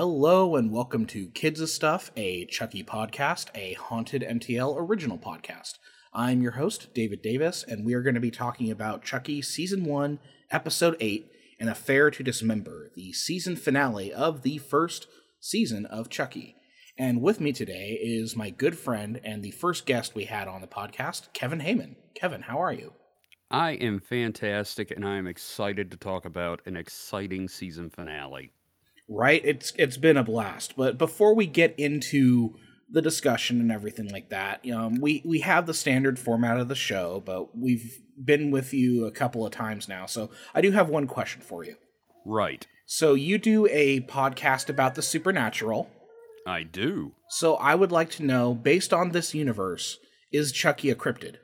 Hello and welcome to Kids of Stuff, a Chucky podcast, a Haunted MTL original podcast. I'm your host, David Davis, and we are going to be talking about Chucky Season 1, Episode 8, An Affair to Dismember, the season finale of the first season of Chucky. And with me today is my good friend and the first guest we had on the podcast, Kevin Heyman. Kevin, how are you? I am fantastic and I am excited to talk about an exciting season finale. Right? It's it's been a blast. But before we get into the discussion and everything like that, um, we we have the standard format of the show, but we've been with you a couple of times now. So I do have one question for you. Right. So you do a podcast about the supernatural. I do. So I would like to know, based on this universe, is Chucky a cryptid?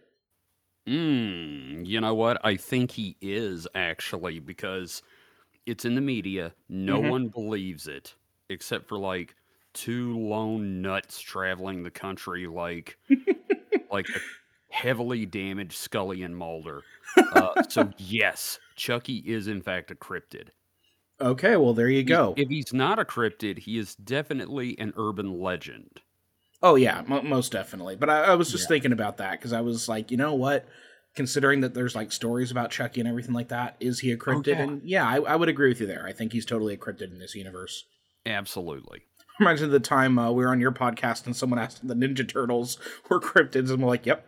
Mm, you know what? I think he is actually because it's in the media. No Mhm. one believes it except for like two lone nuts traveling the country like like a heavily damaged Scully and Mulder. Uh, so yes, Chucky is in fact a cryptid. Okay, well there you go. If he's not a cryptid, he is definitely an urban legend. Oh yeah, mo most definitely. But I, I was just Yeah. thinking about that because I was like, you know what? Considering that there's like stories about Chucky and everything like that, is he a cryptid? yeah. And yeah, I, I would agree with you there. I think he's totally a cryptid in this universe. Absolutely. Reminds me of the time uh, we were on your podcast and someone asked if the Ninja Turtles were cryptids, and we're like, yep.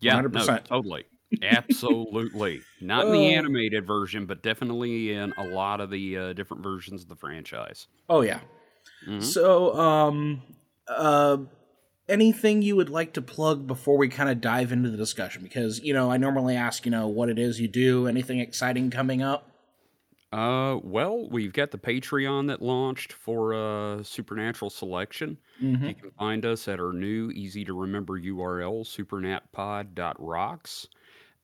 Yeah, 100%. no, totally. Absolutely. Not in the Oh. animated version, but definitely in a lot of the uh, different versions of the franchise. Oh yeah. Mhm. So, um, uh, anything you would like to plug before we kind of dive into the discussion? Because you know, I normally ask, you know, what it is you do. Anything exciting coming up? Uh, well, we've got the Patreon that launched for uh, Supernatural Selection. Mm-hmm. You can find us at our new, easy to remember URL, supernatpod.rocks.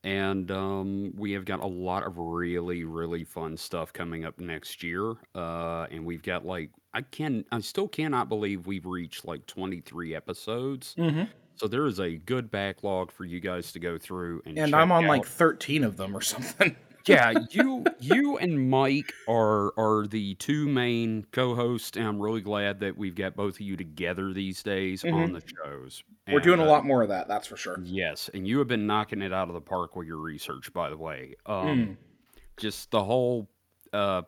And um, we have got a lot of really, really fun stuff coming up next year. Uh, and we've got like, I can, I still cannot believe we've reached like 23 episodes. Mm-hmm. So there is a good backlog for you guys to go through. And, And I'm on out. like 13 of them or something. yeah, you you and Mike are are the two main co-hosts, and I'm really glad that we've got both of you together these days on the shows. We're doing a uh, lot more of that, that's for sure. Yes, and you have been knocking it out of the park with your research, by the way. Um, Mm. Just the whole, uh,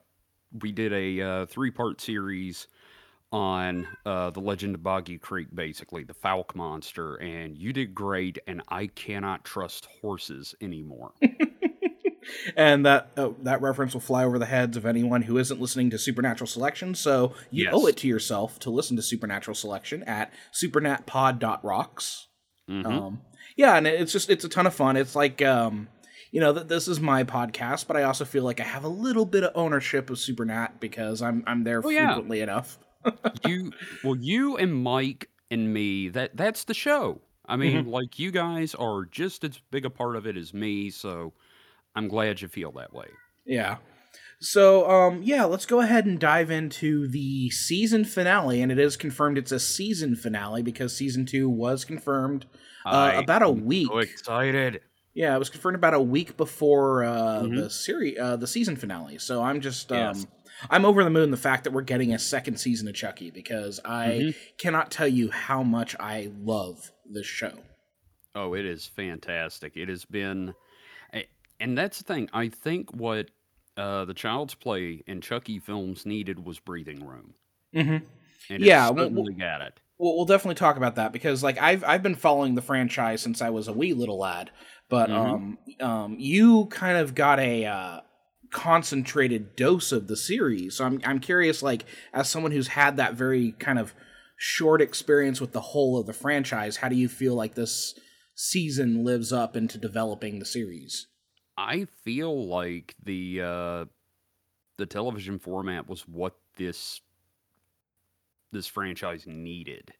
we did a uh, three-part series on uh, the Legend of Boggy Creek, basically the Fouke monster, and you did great. And I cannot trust horses anymore. And that uh, that reference will fly over the heads of anyone who isn't listening to Supernatural Selection. So you Yes. owe it to yourself to listen to Supernatural Selection at supernatpod.rocks. Mhm. Um, yeah, and it's just it's a ton of fun. It's like um, you know that this is my podcast, but I also feel like I have a little bit of ownership of Supernat because I'm I'm there Oh, yeah. frequently enough. you well you and mike and me that that's the show i mean like you guys are just as big a part of it as me so i'm glad you feel that way Yeah. So, um, yeah, let's go ahead and dive into the season finale, and it is confirmed it's a season finale because season two was confirmed uh, about a week. so excited Yeah, it was confirmed about a week before uh, Mhm. the series, uh, the season finale. So I'm just, um, Yes. I'm over the moon the fact that we're getting a second season of Chucky because I Mhm. cannot tell you how much I love this show. oh it is fantastic it has been and that's the thing i think what uh, the child's play and chucky films needed was breathing room Mm-hmm. and Yeah, well- certainly got it We'll, we'll definitely talk about that because, like, I've I've been following the franchise since I was a wee little lad, but Mhm. um, um, you kind of got a uh, concentrated dose of the series. So I'm I'm curious, like, as someone who's had that very kind of short experience with the whole of the franchise, how do you feel like this season lives up into developing the series? I feel like the uh, the television format was what this this franchise needed.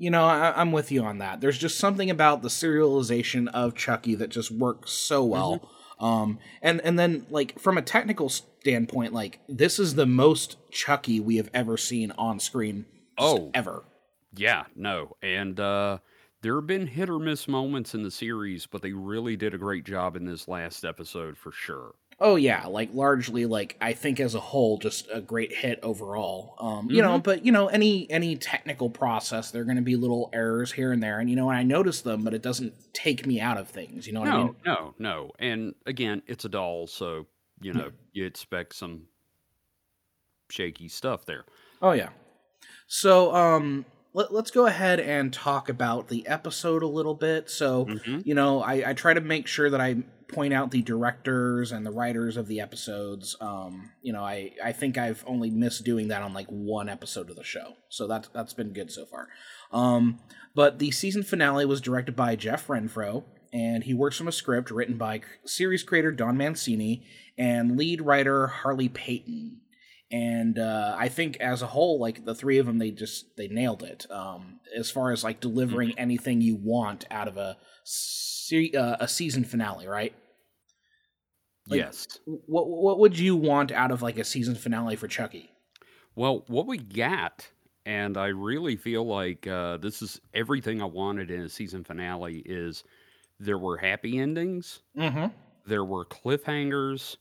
You know, I, I'm with you on that. There's just something about the serialization of Chucky that just works so well. Um, and and then like from a technical standpoint, like this is the most Chucky we have ever seen on screen. Oh. ever. Yeah, no, and uh, there have been hit or miss moments in the series, but they really did a great job in this last episode for sure. Oh yeah, like largely like I think as a whole just a great hit overall. Um you know, Mhm. but you know any any technical process there're going to be little errors here and there and you know and I notice them but it doesn't take me out of things, you know what I No, mean? no, no. And again, it's a doll, so you know you expect some shaky stuff there. Oh yeah. So um let, let's go ahead and talk about the episode a little bit. So, Mhm. you know, I, I try to make sure that I point out the directors and the writers of the episodes. Um, you know, I, I think I've only missed doing that on like one episode of the show. So that's that's been good so far. Um, but the season finale was directed by Jeff Renfroe, and he works from a script written by series creator Don Mancini and lead writer Harley Peyton and uh, I think as a whole, like the three of them, they just they nailed it. Um, as far as like delivering anything you want out of a se- uh, a season finale, right? Like- yes. What what would you want out of like a season finale for Chucky? Well, what we got, and I really feel like uh, this is everything I wanted in a season finale, is there were happy endings, Mm-hmm. there were cliffhangers,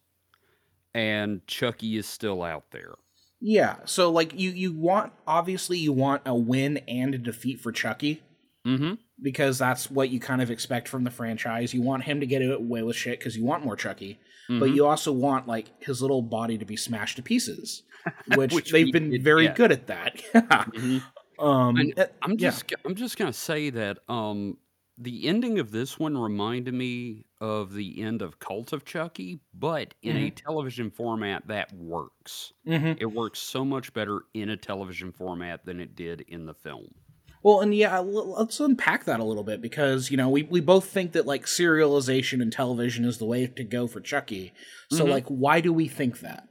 and Chucky is still out there. Yeah. So like you you want obviously you want a win and a defeat for Chucky Mm-hmm. because that's what you kind of expect from the franchise. You want him to get away with shit because you want more Chucky. Mm-hmm. but you also want like his little body to be smashed to pieces, which, Which they've been very get. good at that. Mhm. um, And uh, I'm yeah. just I'm just gonna say that um the ending of this one reminded me of the end of Cult of Chucky, but in a television format that works. mhm. It works so much better in a television format than it did in the film. Well, and yeah, let's unpack that a little bit because you know we we both think that like serialization and television is the way to go for Chucky. So Mhm. like, why do we think that?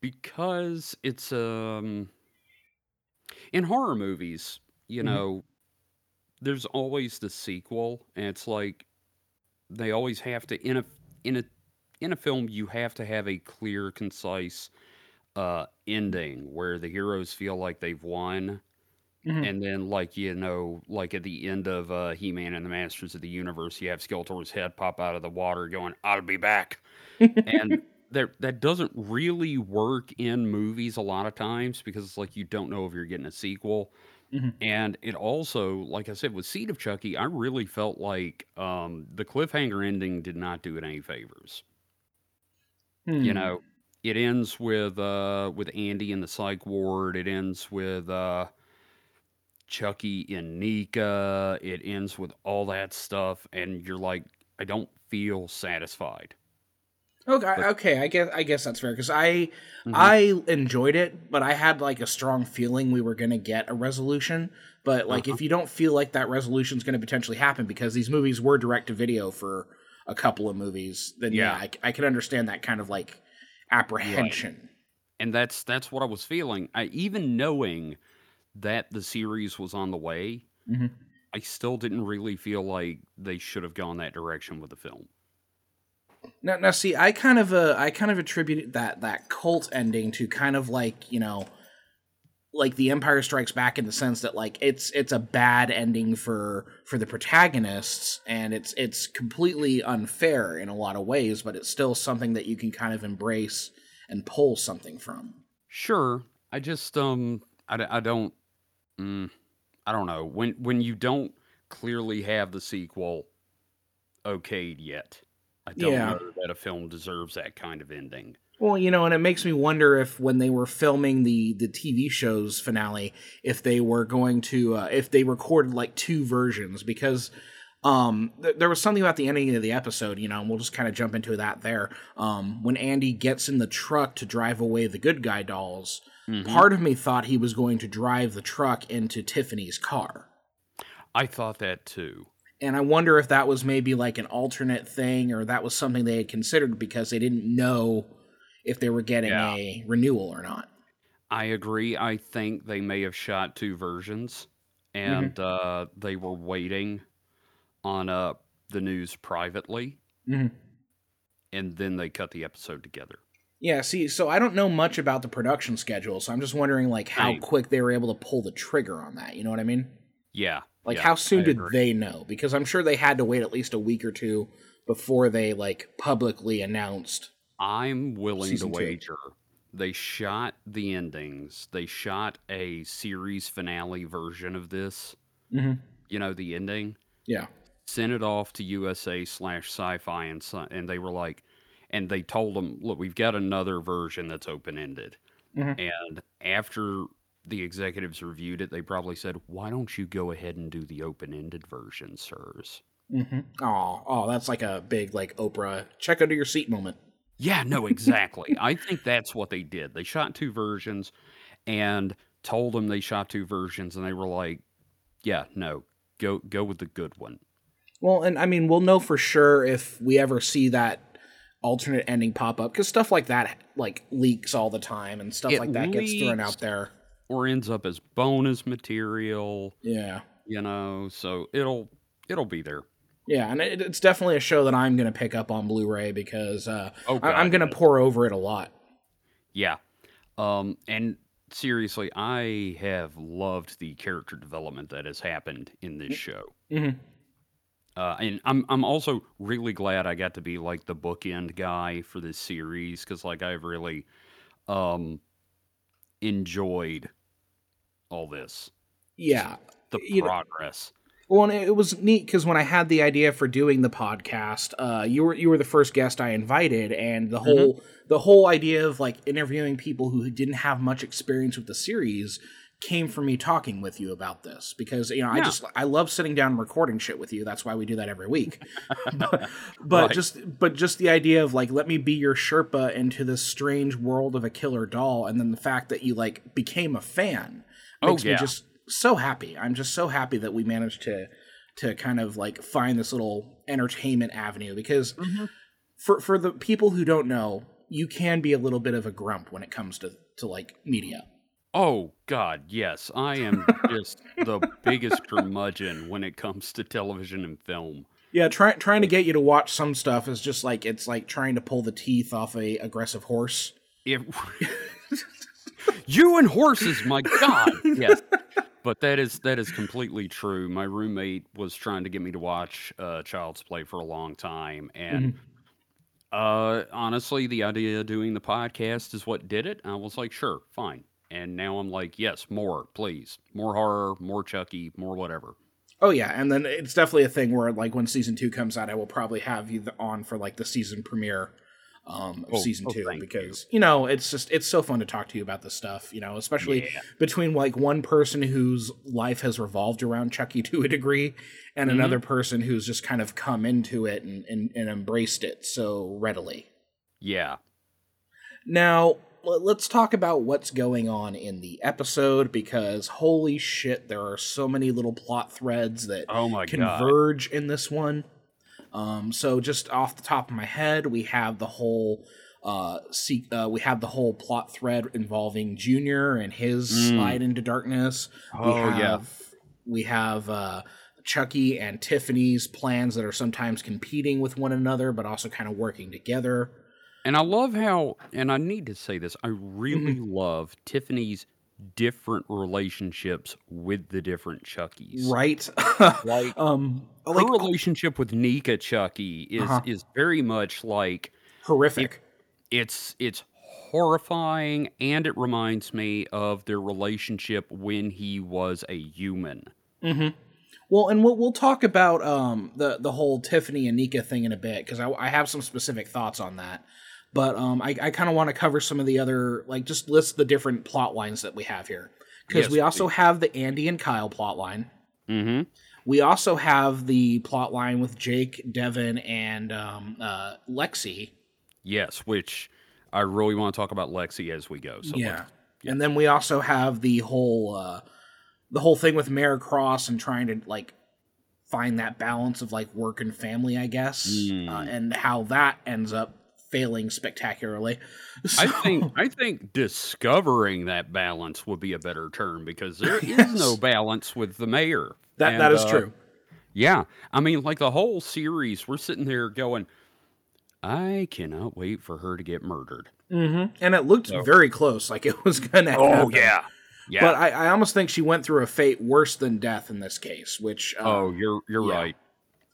because it's um in horror movies you Mhm. know there's always the sequel and it's like they always have to in a in a in a film you have to have a clear concise uh ending where the heroes feel like they've won Mhm. and then like you know like at the end of uh he-man and the masters of the universe you have skeletor's head pop out of the water going i'll be back and that that doesn't really work in movies a lot of times because it's like you don't know if you're getting a sequel. Mhm. And it also, like I said, with Seed of Chucky, I really felt like um, the cliffhanger ending did not do it any favors. You Hmm. know, it ends with uh, with Andy in the psych ward. It ends with uh, Chucky in Nica. It ends with all that stuff, and you're like, I don't feel satisfied. Okay, But- okay, I guess I guess that's fair because I Mhm. I enjoyed it, but I had like a strong feeling we were gonna get a resolution. But like, Uh-huh. if you don't feel like that resolution is gonna potentially happen because these movies were direct to video for a couple of movies, then yeah, Yeah. I, I can understand that kind of like apprehension. and that's that's what I was feeling. I even knowing that the series was on the way, Mhm. I still didn't really feel like they should have gone that direction with the film. Now, now, see, I kind of uh, I kind of attributed that that cult ending to kind of like you know, like the Empire Strikes Back in the sense that like it's it's a bad ending for for the protagonists, and it's it's completely unfair in a lot of ways, but it's still something that you can kind of embrace and pull something from. Sure, I just um I, I don't mm, I don't know when when you don't clearly have the sequel okayed yet. I don't Yeah. know that a film deserves that kind of ending. Well, you know, and it makes me wonder if when they were filming the the TV show's finale, if they were going to uh, if they recorded like two versions because um th- there was something about the ending of the episode, you know, and we'll just kind of jump into that there. Um when Andy gets in the truck to drive away the good guy dolls, Mhm. part of me thought he was going to drive the truck into Tiffany's car. I thought that too. And I wonder if that was maybe like an alternate thing or that was something they had considered because they didn't know if they were getting Yeah. a renewal or not. I agree. I think they may have shot two versions, and uh, they were waiting on uh, the news privately, Mhm. and then they cut the episode together. Yeah, see, so I don't know much about the production schedule, so I'm just wondering like how Same. quick they were able to pull the trigger on that. You know what I mean? Yeah, Like, Yeah, how soon I did agree. they know? Because I'm sure they had to wait at least a week or two before they like publicly announced. I'm willing to two. wager they shot the endings. They shot a series finale version of this. Mhm. You know, the ending. Yeah. Sent it off to USA slash Sci-Fi, and and they were like, and they told them, look, we've got another version that's open ended. Mhm. And after the executives reviewed it, they probably said, why don't you go ahead and do the open ended version, sirs? Mm-hmm. Oh, oh, that's like a big like Oprah check under your seat moment. Yeah, no, exactly. I think that's what they did. They shot two versions and told them they shot two versions, and they were like, "Yeah, no, go go with the good one." Well, and I mean, we'll know for sure if we ever see that alternate ending pop up because stuff like that like leaks all the time and stuff It like that gets thrown out there. Or ends up as bonus material, Yeah. you know. So it'll it'll be there. Yeah, and it, it's definitely a show that I'm going to pick up on Blu-ray because uh, Oh, I, I'm going to pour over it a lot. Yeah. Um, and seriously, I have loved the character development that has happened in this show. Mhm. Uh, and I'm I'm also really glad I got to be like the bookend guy for this series because like I've really um enjoyed all this Yeah. the You know- progress. Well, and it was neat because when I had the idea for doing the podcast, uh, you were you were the first guest I invited, and the whole the whole idea of like interviewing people who didn't have much experience with the series came from me talking with you about this because you know I just I love sitting down and recording shit with you. That's why we do that every week. but but Right. just but just the idea of like let me be your Sherpa into this strange world of a killer doll, and then the fact that you like became a fan Oh, makes me just so happy. I'm just so happy that we managed to to kind of like find this little entertainment avenue because Mm-hmm. for for the people who don't know, you can be a little bit of a grump when it comes to to like media. Oh God, yes, I am just the biggest curmudgeon when it comes to television and film. Yeah, trying trying to get you to watch some stuff is just like it's like trying to pull the teeth off a aggressive horse. If you and horses, my God, yes. But that is that is completely true. My roommate was trying to get me to watch uh, Child's Play for a long time, and uh, honestly, the idea of doing the podcast is what did it. I was like, sure, fine. And now I'm like, yes, more, please, more horror, more Chucky, more whatever. Oh yeah, and then it's definitely a thing where like when season two comes out, I will probably have you on for like the season premiere um, of Oh, season oh, two you. because you. know it's just it's so fun to talk to you about this stuff. You know, especially Yeah. between like one person whose life has revolved around Chucky to a degree, and Mm-hmm. another person who's just kind of come into it and, and, and embraced it so readily. Yeah, Now, let's talk about what's going on in the episode because holy shit, there are so many little plot threads that Oh my God. converge in this one. Um, so just off the top of my head, we have the whole uh, se- uh we have the whole plot thread involving Junior and his Mm. slide into darkness. we Oh, have, yeah. We have uh, Chucky and Tiffany's plans that are sometimes competing with one another, but also kind of working together. And I love how, and I need to say this, I really love Tiffany's different relationships with the different Chuckies. Right? Like, um, Her like relationship with Nica Chucky is Uh-huh. is very much like horrific. it's it's horrifying and it reminds me of their relationship when he was a human. Mm-hmm. Well, and we'll we'll talk about um the the whole Tiffany and Nica thing in a bit because I, I have some specific thoughts on that. But um, I, I kind of want to cover some of the other like just list the different plot lines that we have here because Yes, we also have the Andy and Kyle plot line. Mm-hmm. We also have the plot line with Jake, Devon, and um, uh, Lexi. Yes, which I really want to talk about Lexi as we go. So yeah. let's- and then we also have the whole uh, the whole thing with Mayor Cross and trying to like find that balance of like work and family, I guess, Mm. uh, and how that ends up failing spectacularly. I think I think discovering that balance would be a better term because there is no balance with the mayor. that that And, is uh, true. Yeah, I mean, like the whole series, we're sitting there going, "I cannot wait for her to get murdered." hmm And it looked So- very close, like it was gonna. Oh happen. yeah, Yeah. But I, I almost think she went through a fate worse than death in this case. Which uh, oh, you're you're yeah. right.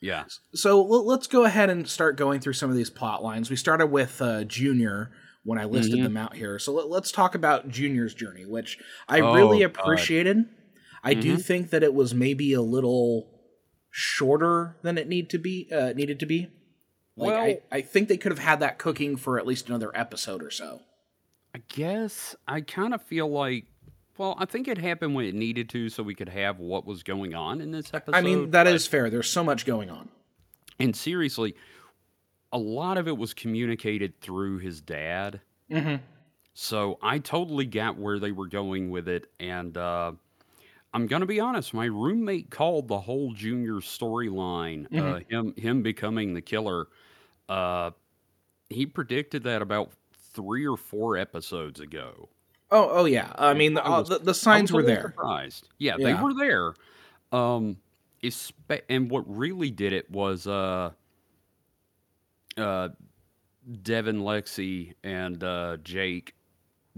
Yeah. So let's go ahead and start going through some of these plot lines. We started with uh, Junior when I listed Mhm. them out here. So let, us talk about Junior's journey, which I Oh, really God. appreciated. I do Mhm. think that it was maybe a little shorter than it need to be uh, needed to be. Like Well- I, I think they could have had that cooking for at least another episode or so. I guess I kind of feel like well, I think it happened when it needed to so we could have what was going on in this episode. I mean, that is fair. There's so much going on. and seriously, a lot of it was communicated through his dad. Mm-hmm. So I totally got where they were going with it, and uh, I'm gonna be honest. My roommate called the whole Junior storyline, uh, him him becoming the killer. Uh, he predicted that about three or four episodes ago. Oh, oh yeah. I mean, the, I uh, was- the, the signs were there. Surprised. Yeah, Yeah. they were there. Um, and what really did it was uh, uh, Devon, Lexi, and uh, Jake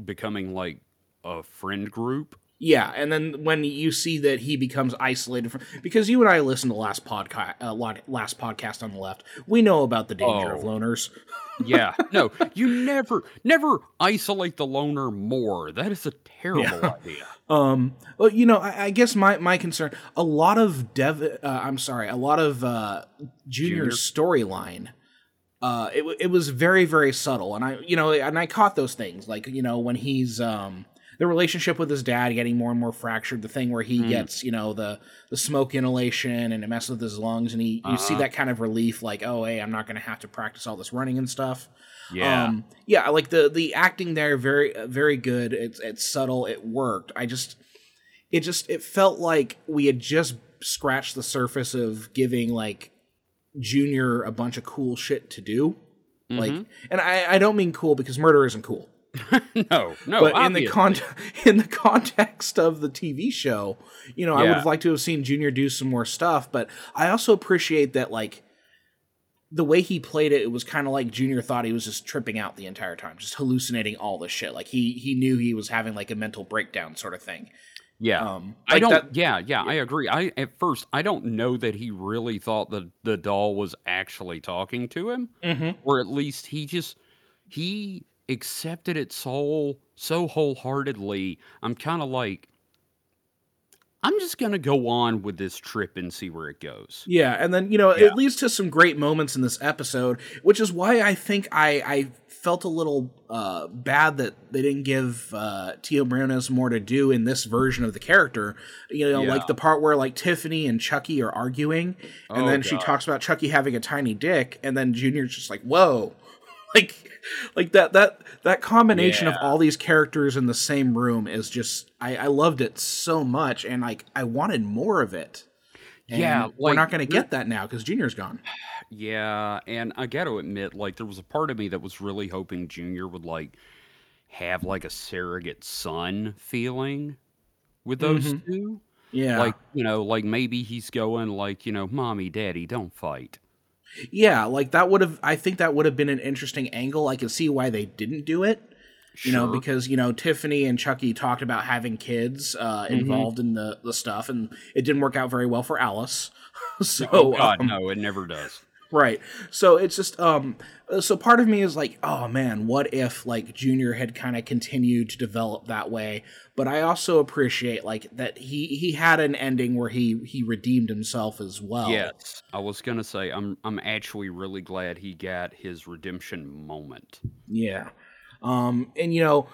becoming like a friend group. Yeah, and then when you see that he becomes isolated from because you and I listened to last podcast, uh, last podcast on the left, we know about the danger of Oh. loners. Yeah, no, you never, never isolate the loner more. That is a terrible Yeah. idea. Um, well, you know, I, I guess my my concern, a lot of Dev, uh, I'm sorry, a lot of uh, Junior's storyline. Uh, it, it was very very subtle, and I you know, and I caught those things like you know when he's um the relationship with his dad getting more and more fractured, the thing where he Mm. gets you know the the smoke inhalation and it messes with his lungs, and he you see Uh-huh. that kind of relief, like oh hey, I'm not going to have to practice all this running and stuff. Yeah, Um, yeah, like the the acting there very very good. It's it's subtle. It worked. I just it just it felt like we had just scratched the surface of giving like Junior a bunch of cool shit to do. Like, Mhm. and I I don't mean cool because murder isn't cool, no, no. but in the con in the context of the TV show, you know, I would Yeah. have liked to have seen Junior do some more stuff. But I also appreciate that like the way he played it, it was kind of like Junior thought he was just tripping out the entire time, just hallucinating all this shit. Like he he knew he was having like a mental breakdown sort of thing. yeah. Um, I don't. that- yeah, yeah, I agree. I at first I don't know that he really thought that the doll was actually talking to him, Mhm. or at least he just he accepted it so so wholeheartedly. I'm kind of like, I'm just gonna go on with this trip and see where it goes. Yeah, and then you know Yeah. it leads to some great moments in this episode, which is why I think I I felt a little uh, bad that they didn't give uh, Teo Briones more to do in this version of the character. You know, Yeah. like the part where like Tiffany and Chucky are arguing, and Oh, then she talks about Chucky having a tiny dick, and then Junior's just like, "Whoa." Like, like that that that combination of all these characters in the same room is just I, I loved it so much, and like I wanted more of it. And Yeah, we're not going to get that now because Junior's gone. Yeah, and I got to admit, like there was a part of me that was really hoping Junior would like have like a surrogate son feeling with those Mhm. two. Yeah, Like, you know, like maybe he's going like, you know, mommy, daddy, don't fight. Yeah, like that would have. I think that would have been an interesting angle. I can see why they didn't do it. You know, because you know Tiffany and Chucky talked about having kids uh, Mhm. involved in the the stuff, and it didn't work out very well for Alice. so, oh God, um, no, it never does. Right. So it's just um so part of me is like, oh man, what if like Junior had kind of continued to develop that way? But I also appreciate like that he he had an ending where he he redeemed himself as well. Yes, I was gonna say I'm I'm actually really glad he got his redemption moment. Yeah. Um and you know,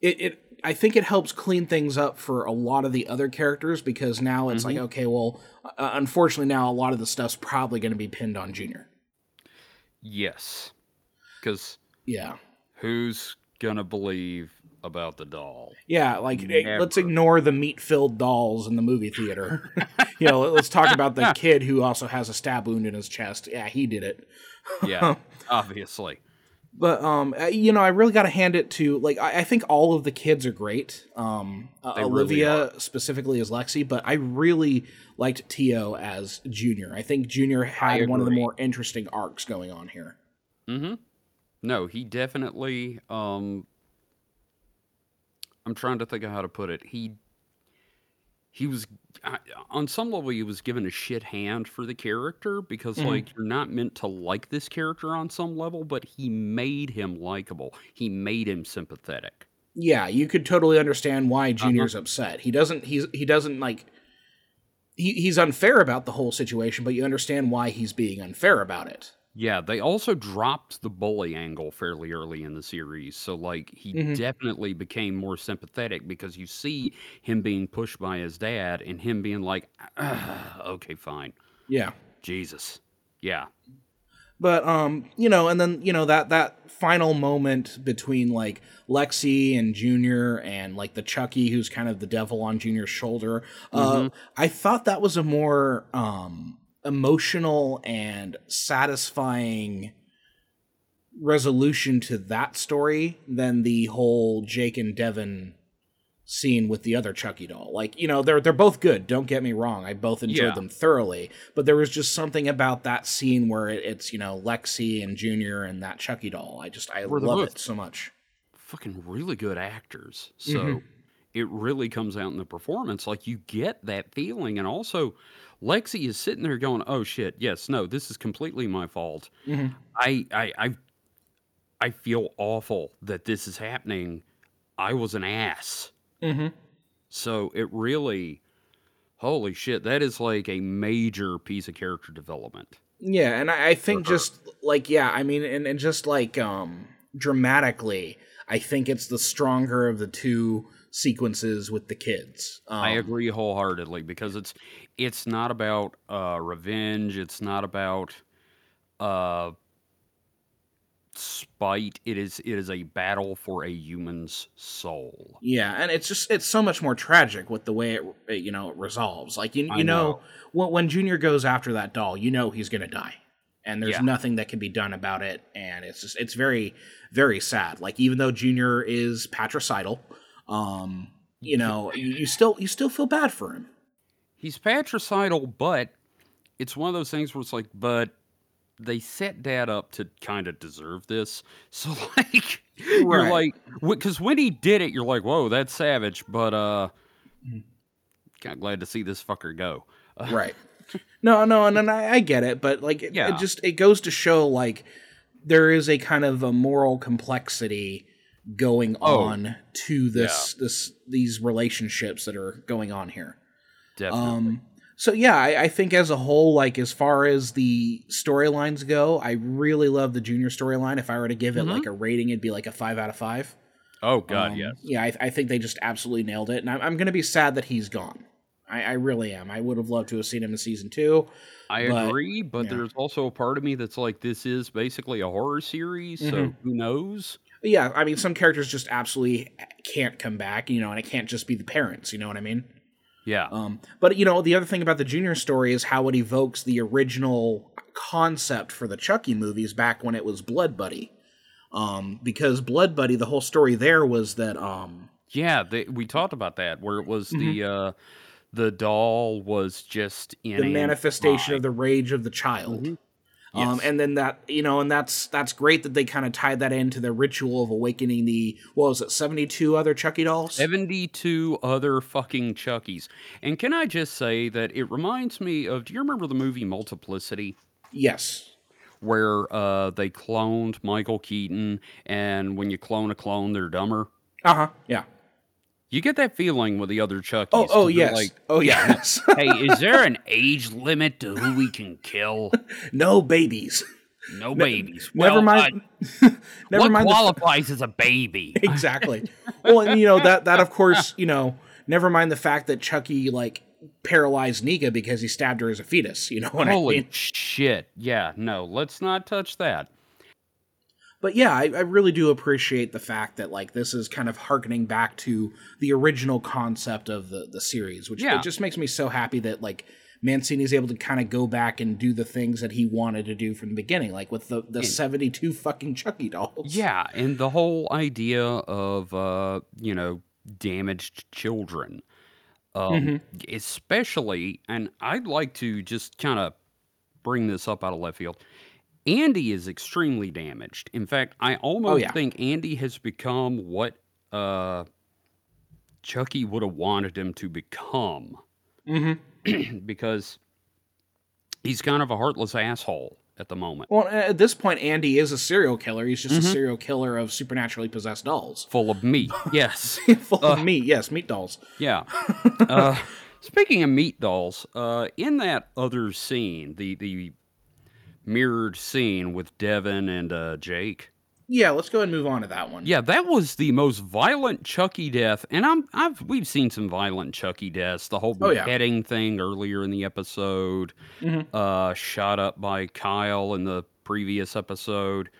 it it I think it helps clean things up for a lot of the other characters because now it's like okay, well, uh, unfortunately now a lot of the stuff's probably going to be pinned on Junior. Yes, because Yeah. who's gonna believe about the doll? Yeah, like let's ignore the meat-filled dolls in the movie theater. you know, let's talk about the kid who also has a stab wound in his chest. Yeah, he did it. Yeah, obviously. But um, you know, I really got to hand it to like I, I think all of the kids are great. Um, uh, They really Olivia specifically as Lexi, but I really liked Teo as Junior. I think Junior had one of the more interesting arcs going on here. Mm-hmm. No, he definitely. Um, I'm trying to think of how to put it. He he was I- on some level he was given a shit hand for the character because Mhm. like you're not meant to like this character on some level, but he made him likable. He made him sympathetic. Yeah, you could totally understand why Uh-huh. Junior's upset. He doesn't. He's he doesn't like. He, he's unfair about the whole situation, but you understand why he's being unfair about it. Yeah, they also dropped the bully angle fairly early in the series. So, like, he Mhm. definitely became more sympathetic because you see him being pushed by his dad and him being like, "Ah, okay, fine. Yeah. Jesus. Yeah. But um, you know, and then you know that that final moment between like Lexi and Junior and like the Chucky who's kind of the devil on Junior's shoulder. Uh, I thought that was a more um emotional and satisfying resolution to that story than the whole Jake and Devon scene with the other Chucky doll. Like, you know, they're they're both good, don't get me wrong. I both enjoyed Yeah. them thoroughly, but there was just something about that scene where it, it's, you know, Lexi and Junior and that Chucky doll. I just I Where they're love it so much. Fucking really good actors. So, Mhm. it really comes out in the performance. Like, you get that feeling. And also, Lexi is sitting there going, oh shit, yes, no, this is completely my fault. Mhm. I, I, I, I feel awful that this is happening. I was an ass. Mhm. So it really, holy shit, that is like a major piece of character development. Yeah, and I, I think just like yeah, I mean, and, and just like um dramatically, I think it's the stronger of the two sequences with the kids. Um, I agree wholeheartedly because it's it's not about uh, revenge. It's not about uh, spite. It is it is a battle for a human's soul. Yeah, and it's just it's so much more tragic with the way it, it, you know it resolves. Like you you know, know. when when Junior goes after that doll, you know he's gonna die, and there's Yeah. nothing that can be done about it. And it's just it's very very sad. Like even though Junior is patricidal, um, you know you, you still you still feel bad for him. He's patricidal, but it's one of those things where it's like, but they set dad up to kind of deserve this. So like, you're like, because when he did it, you're like, whoa, that's savage. But uh, Mhm. kind of glad to see this fucker go. Uh, right no no and, and I, I get it but like it, Yeah. it just it goes to show like there is a kind of a moral complexity going Oh, on to this this these relationships that are going on here Definitely. um so yeah I, I think as a whole like as far as the storylines go i really love the junior storyline if i were to give it Mhm. like a rating it'd be like a five out of five oh God, um, yes. Yeah, I, I think they just absolutely nailed it, and I'm, I'm going to be sad that he's gone. I, I really am. I would have loved to have seen him in season two. I but- agree, but yeah. there's also a part of me that's like, this is basically a horror series, so Mhm. who knows? Yeah, I mean, some characters just absolutely can't come back, you know, and it can't just be the parents. You know what I mean? Yeah, Um, but you know, the other thing about the Junior story is how it evokes the original concept for the Chucky movies back when it was Blood Buddy. Um, because Blood Buddy, the whole story there was that um, yeah. They, we talked about that where it was the uh, the doll was just in Mm-hmm. the a manifestation of the rage of the child. Mhm. Um, Yes. and then that you know, and that's that's great that they kind of tied that into the ritual of awakening the what was it, seventy two other Chucky dolls? 72 other fucking Chuckies. And can I just say that it reminds me of do you remember the movie Multiplicity? Yes. Where uh, they cloned Michael Keaton, and when you clone a clone, they're dumber. Uh huh. Yeah. You get that feeling with the other Chuckies. Oh, oh yes. Like, oh yes. hey, is there an age limit to who we can kill? no babies. No babies. Never Well, mind. uh, never what mind. the- qualifies as a baby? exactly. well, and you know that that of course you know. Never mind the fact that Chucky like paralyzed Nica because he stabbed her as a fetus. You know what I Holy shit. Yeah, no, let's not touch that. But yeah, I, I really do appreciate the fact that like this is kind of harkening back to the original concept of the the series, which Yeah. it just makes me so happy that like Mancini is able to kind of go back and do the things that he wanted to do from the beginning, like with the the And- seventy two fucking Chucky dolls. Yeah, and the whole idea of uh, you know, damaged children. Um, Mhm. especially and I'd like to just kind of bring this up out of left field. Andy is extremely damaged. In fact, I almost Oh, yeah. think Andy has become what uh Chucky would have wanted him to become Mm-hmm. because he's kind of a heartless asshole at the moment. Well, at this point, Andy is a serial killer. He's just Mhm. a serial killer of supernaturally possessed dolls. Full of meat. yes. Full Uh. of meat, yes, meat dolls. Yeah. Uh, speaking of meat dolls, uh, in that other scene, the the mirrored scene with Devon and uh, Jake. Yeah, let's go ahead and move on to that one. Yeah, that was the most violent Chucky death, and I'm I've we've seen some violent Chucky deaths. The whole Oh, yeah. beheading thing earlier in the episode, Mhm. uh, shot up by Kyle in the previous episode.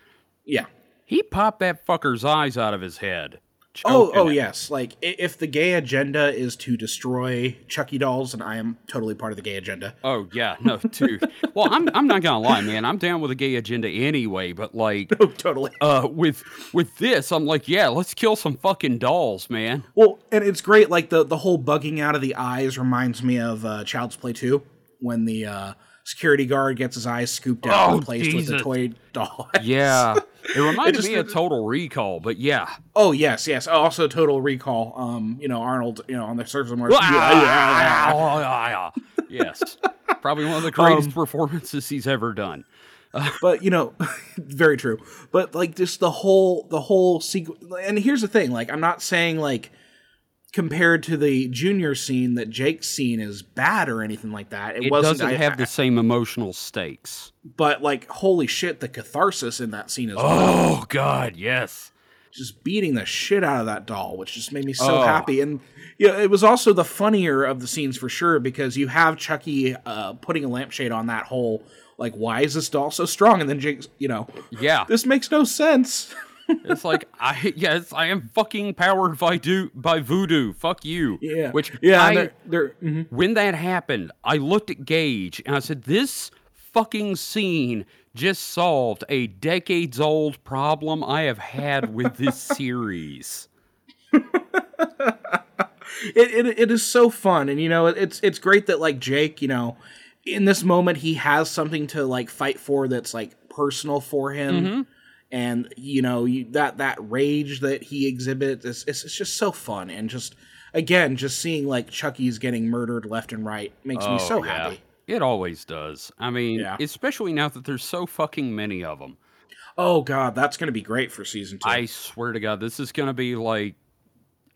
Yeah. He popped that fucker's eyes out of his head. Oh, oh it. yes. Like if the gay agenda is to destroy Chucky dolls, and I am totally part of the gay agenda. Oh yeah, no, dude. well, I'm I'm not gonna lie, man. I'm down with a gay agenda anyway, but like, Oh, totally. uh, with with this, I'm like, yeah, let's kill some fucking dolls, man. Well, and it's great. Like the the whole bugging out of the eyes reminds me of uh, Child's Play two, when the uh, security guard gets his eyes scooped out Oh, and replaced with Jesus. a toy doll. Yeah, it reminded just- me of Total Recall, but yeah, Oh yes, yes. Also, Total Recall. Um, you know Arnold. You know on the surface of Mars. yes, probably one of the greatest Um, performances he's ever done. but you know very true but like just the whole the whole sequence and here's the thing like i'm not saying like compared to the junior scene that jake's scene is bad or anything like that it, It doesn't I- have the same emotional stakes. but like holy shit the catharsis in that scene is Oh God, yes. just beating the shit out of that doll which just made me so Oh. happy and yeah it was also the funnier of the scenes for sure because you have chucky uh putting a lampshade on that whole like why is this doll so strong and then jake's you know Yeah, this makes no sense it's like I yes, I am fucking powered by do by voodoo. Fuck you. Yeah. Which yeah, I, they're, they're mhm. when that happened, I looked at Gage and I said, "This fucking scene just solved a decades old problem I have had with this series." it, it it is so fun, and you know it's it's great that like Jake, you know, in this moment he has something to like fight for that's like personal for him, Mhm. And you know you, that that rage that he exhibits, it's, it's it's just so fun, and just again just seeing like Chucky's getting murdered left and right makes me Oh, so yeah. happy. It always does. I mean, Yeah. especially now that there's so fucking many of them. Oh god, that's gonna be great for season two. I swear to God, this is going to be like,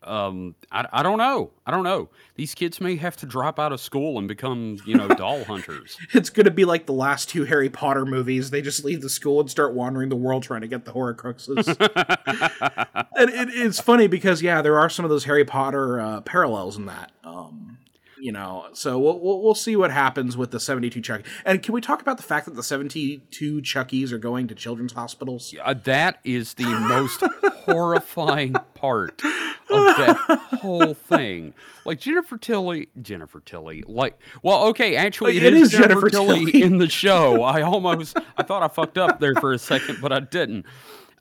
um, I, I don't know. I don't know. These kids may have to drop out of school and become, you know, doll hunters. it's gonna be like the last two Harry Potter movies. They just leave the school and start wandering the world trying to get the Horcruxes. and it, it's funny because yeah, there are some of those Harry Potter uh, parallels in that. Um, you know, so we'll, we'll we'll see what happens with the seventy-two Chucky. And can we talk about the fact that the seventy-two Chuckies are going to children's hospitals? Uh, that is the most horrifying part of that whole thing. Like Jennifer Tilly, Jennifer Tilly, like, well, okay, actually, It it is, is Jennifer, Jennifer Tilly, Tilly. in the show. I almost, I thought I fucked up there for a second, but I didn't.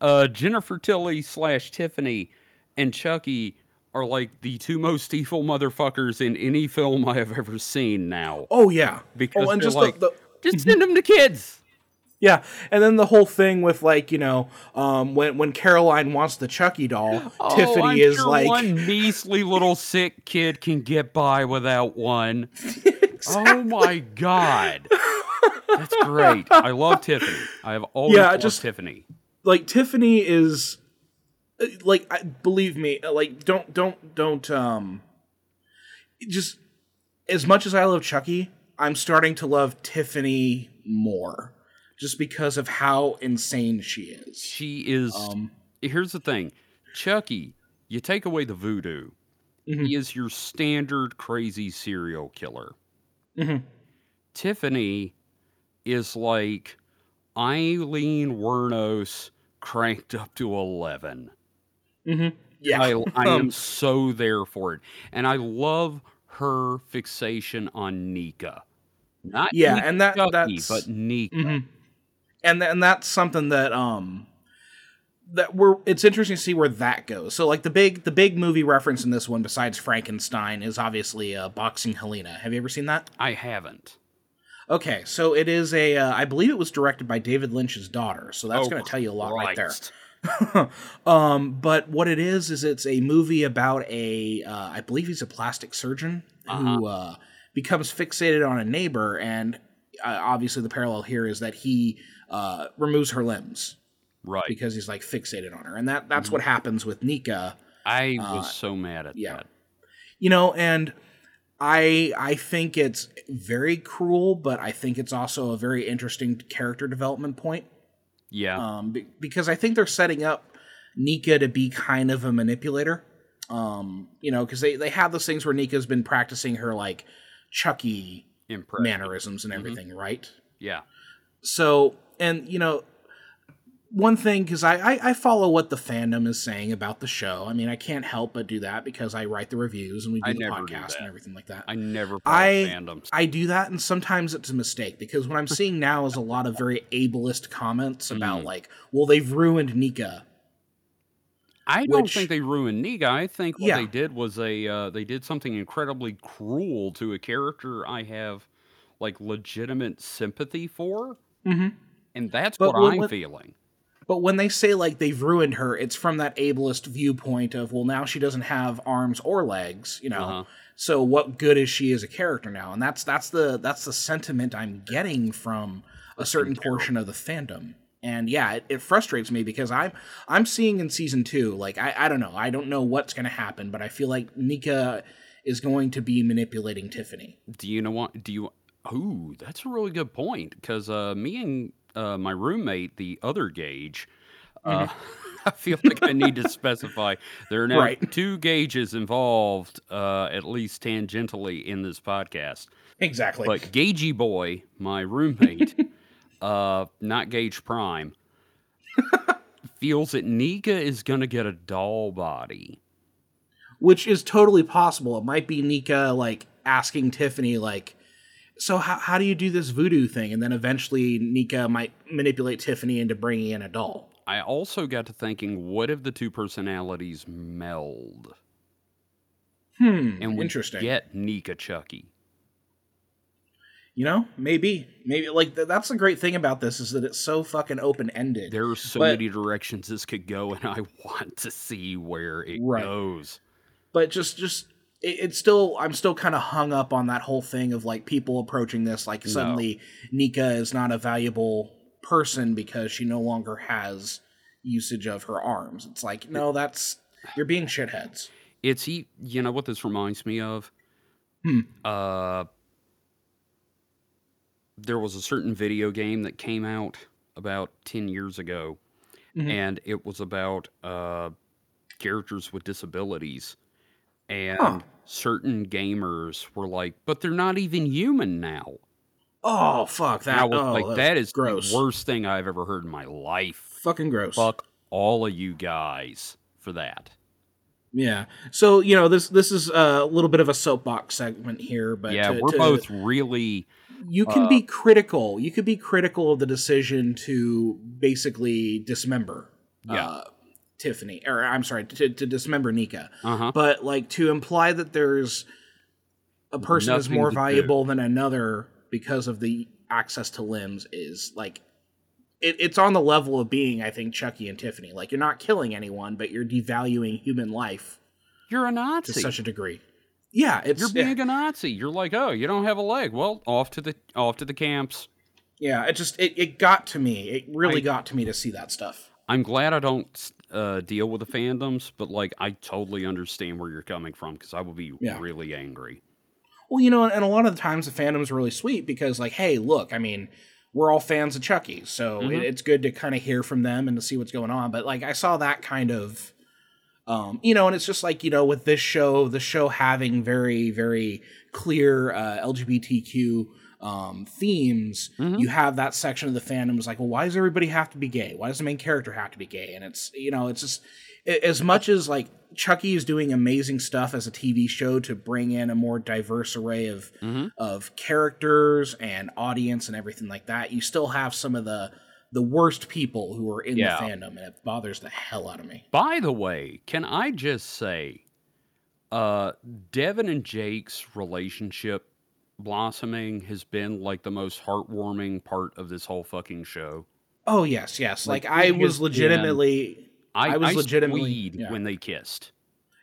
Uh, Jennifer Tilly slash Tiffany and Chucky are like the two most evil motherfuckers in any film I have ever seen now. Oh yeah, Because oh, and just like, the, the just send them to kids. Yeah, and then the whole thing with like you know um, when when Caroline wants the Chucky doll, Oh, Tiffany I'm is sure like one measly little sick kid can get by without one. Oh my god, that's great. I love Tiffany. I have always Yeah, loved just- Tiffany. like Tiffany is uh, like I, believe me uh, like don't don't don't um just as much as I love Chucky, I'm starting to love Tiffany more just because of how insane she is. She is um, Here's the thing. Chucky, you take away the voodoo, mm-hmm. he is your standard crazy serial killer. Mm-hmm. Tiffany is like Aileen Wuornos cranked up to 11. Mm-hmm. Yeah, I, I am um, so there for it, and I love her fixation on Nica. Not yeah, Nica and that that's but Nica, mm-hmm. and and that's something that um that we're it's interesting to see where that goes. So like the big the big movie reference in this one besides Frankenstein is obviously uh, Boxing Helena. Have you ever seen that? I haven't. Okay, so it is a uh, I believe it was directed by David Lynch's daughter. So that's oh, going to tell you a lot Christ. right there. Um, but what it is is it's a movie about a uh, I believe he's a plastic surgeon who uh, becomes fixated on a neighbor, and uh, obviously the parallel here is that he uh, removes her limbs Right. because he's like fixated on her, and that that's what happens with Nica. I uh, was so mad at yeah. that. You know, and I I think it's very cruel, but I think it's also a very interesting character development point. Yeah. um, be- because I think they're setting up Nica to be kind of a manipulator. Um, you know, because they they have those things where Nica's been practicing her like Chucky Impressive. mannerisms and everything, right? Yeah. So, and you know, one thing because I, I I follow what the fandom is saying about the show. I mean, I can't help but do that because I write the reviews and we do I the never do podcast and everything like that. I never I- fandoms. I do that, and sometimes it's a mistake because what I'm seeing now is a lot of very ableist comments about Mm. like, well, they've ruined Nica. I don't which- think they ruined Nica. I think what Yeah. they did was a uh, they did something incredibly cruel to a character I have like legitimate sympathy for, Mm-hmm. and that's But what when- I'm when- feeling. But when they say like they've ruined her, it's from that ableist viewpoint of well, now she doesn't have arms or legs, you know. Uh-huh. So what good is she as a character now? And that's that's the that's the sentiment I'm getting from a certain portion of the fandom. And yeah, it, it frustrates me because I'm I'm seeing in season two, like I, I don't know, I don't know what's gonna happen, but I feel like Nica is going to be manipulating Tiffany. Do you know what? Do you? Ooh, that's a really good point. Because uh, me and uh, my roommate, the other Gage, uh, I feel like I need to specify there are now Right. two Gages involved, uh, at least tangentially, in this podcast. Exactly. But Gagey Boy, my roommate, uh, not Gage Prime, feels that Nica is gonna get a doll body. which is totally possible. It might be Nica like asking Tiffany like, "So how how do you do this voodoo thing?" And then eventually Nica might manipulate Tiffany into bringing in a doll. I also got to thinking, what if the two personalities meld Hmm. and we interesting. get Nica Chucky? You know, maybe maybe like th- that's the great thing about this is that it's so fucking open ended. There are so But- many directions this could go, and I want to see where it Right. goes. But just just it, it's still I'm still kind of hung up on that whole thing of like people approaching this like suddenly Nica is not a valuable person because she no longer has usage of her arms. It's like no, that's you're being shitheads. It's e- you know what this reminds me of. Hmm. Uh, there was a certain video game that came out about ten years ago, Mhm. and it was about uh, characters with disabilities, and Huh. Certain gamers were like, "But they're not even human now." Oh fuck that! Was oh, like, that's "That is gross. the worst thing I've ever heard in my life." Fucking gross. Fuck all of you guys for that. Yeah. So you know this this is a little bit of a soapbox segment here, but yeah, to- we're to- both really You can uh, be critical. You could be critical of the decision to basically dismember. Yeah. Uh, Tiffany, or I'm sorry, to, to dismember Nica. uh huh. But like to imply that there's a person is more to do. valuable than another because of the access to limbs is like it, it's on the level of being, I think, Chucky and Tiffany. Like you're not killing anyone, but you're devaluing human life You're a Nazi to such a degree. Yeah, it's You're being a Nazi. You're like, oh, you don't have a leg. Well, off to the off to the camps. yeah. It just it, it got to me. It really I- got to me to see that stuff. I'm glad I don't uh, deal with the fandoms, but like, I totally understand where you're coming from because I would be Yeah. really angry. Well, you know, and a lot of the times the fandom's are really sweet because, like, hey, look, I mean, we're all fans of Chucky, so Mhm. it, it's good to kind of hear from them and to see what's going on. But like, I saw that kind of, um, you know, and it's just like you know, with this show, the show having very, very clear uh, LGBTQ um, themes, Mhm. you have that section of the fandom is like, well, why does everybody have to be gay? Why does the main character have to be gay? And it's you know, it's just a- as much as like Chucky is doing amazing stuff as a TV show to bring in a more diverse array of Mhm. of characters and audience and everything like that, you still have some of the the worst people who are in Yeah. the fandom, and it bothers the hell out of me. By the way, can I just say, uh, Devon and Jake's relationship blossoming has been like the most heartwarming part of this whole fucking show. Oh yes, yes. Like, Like, I was legitimately I, I was I legitimately- yeah. when they kissed.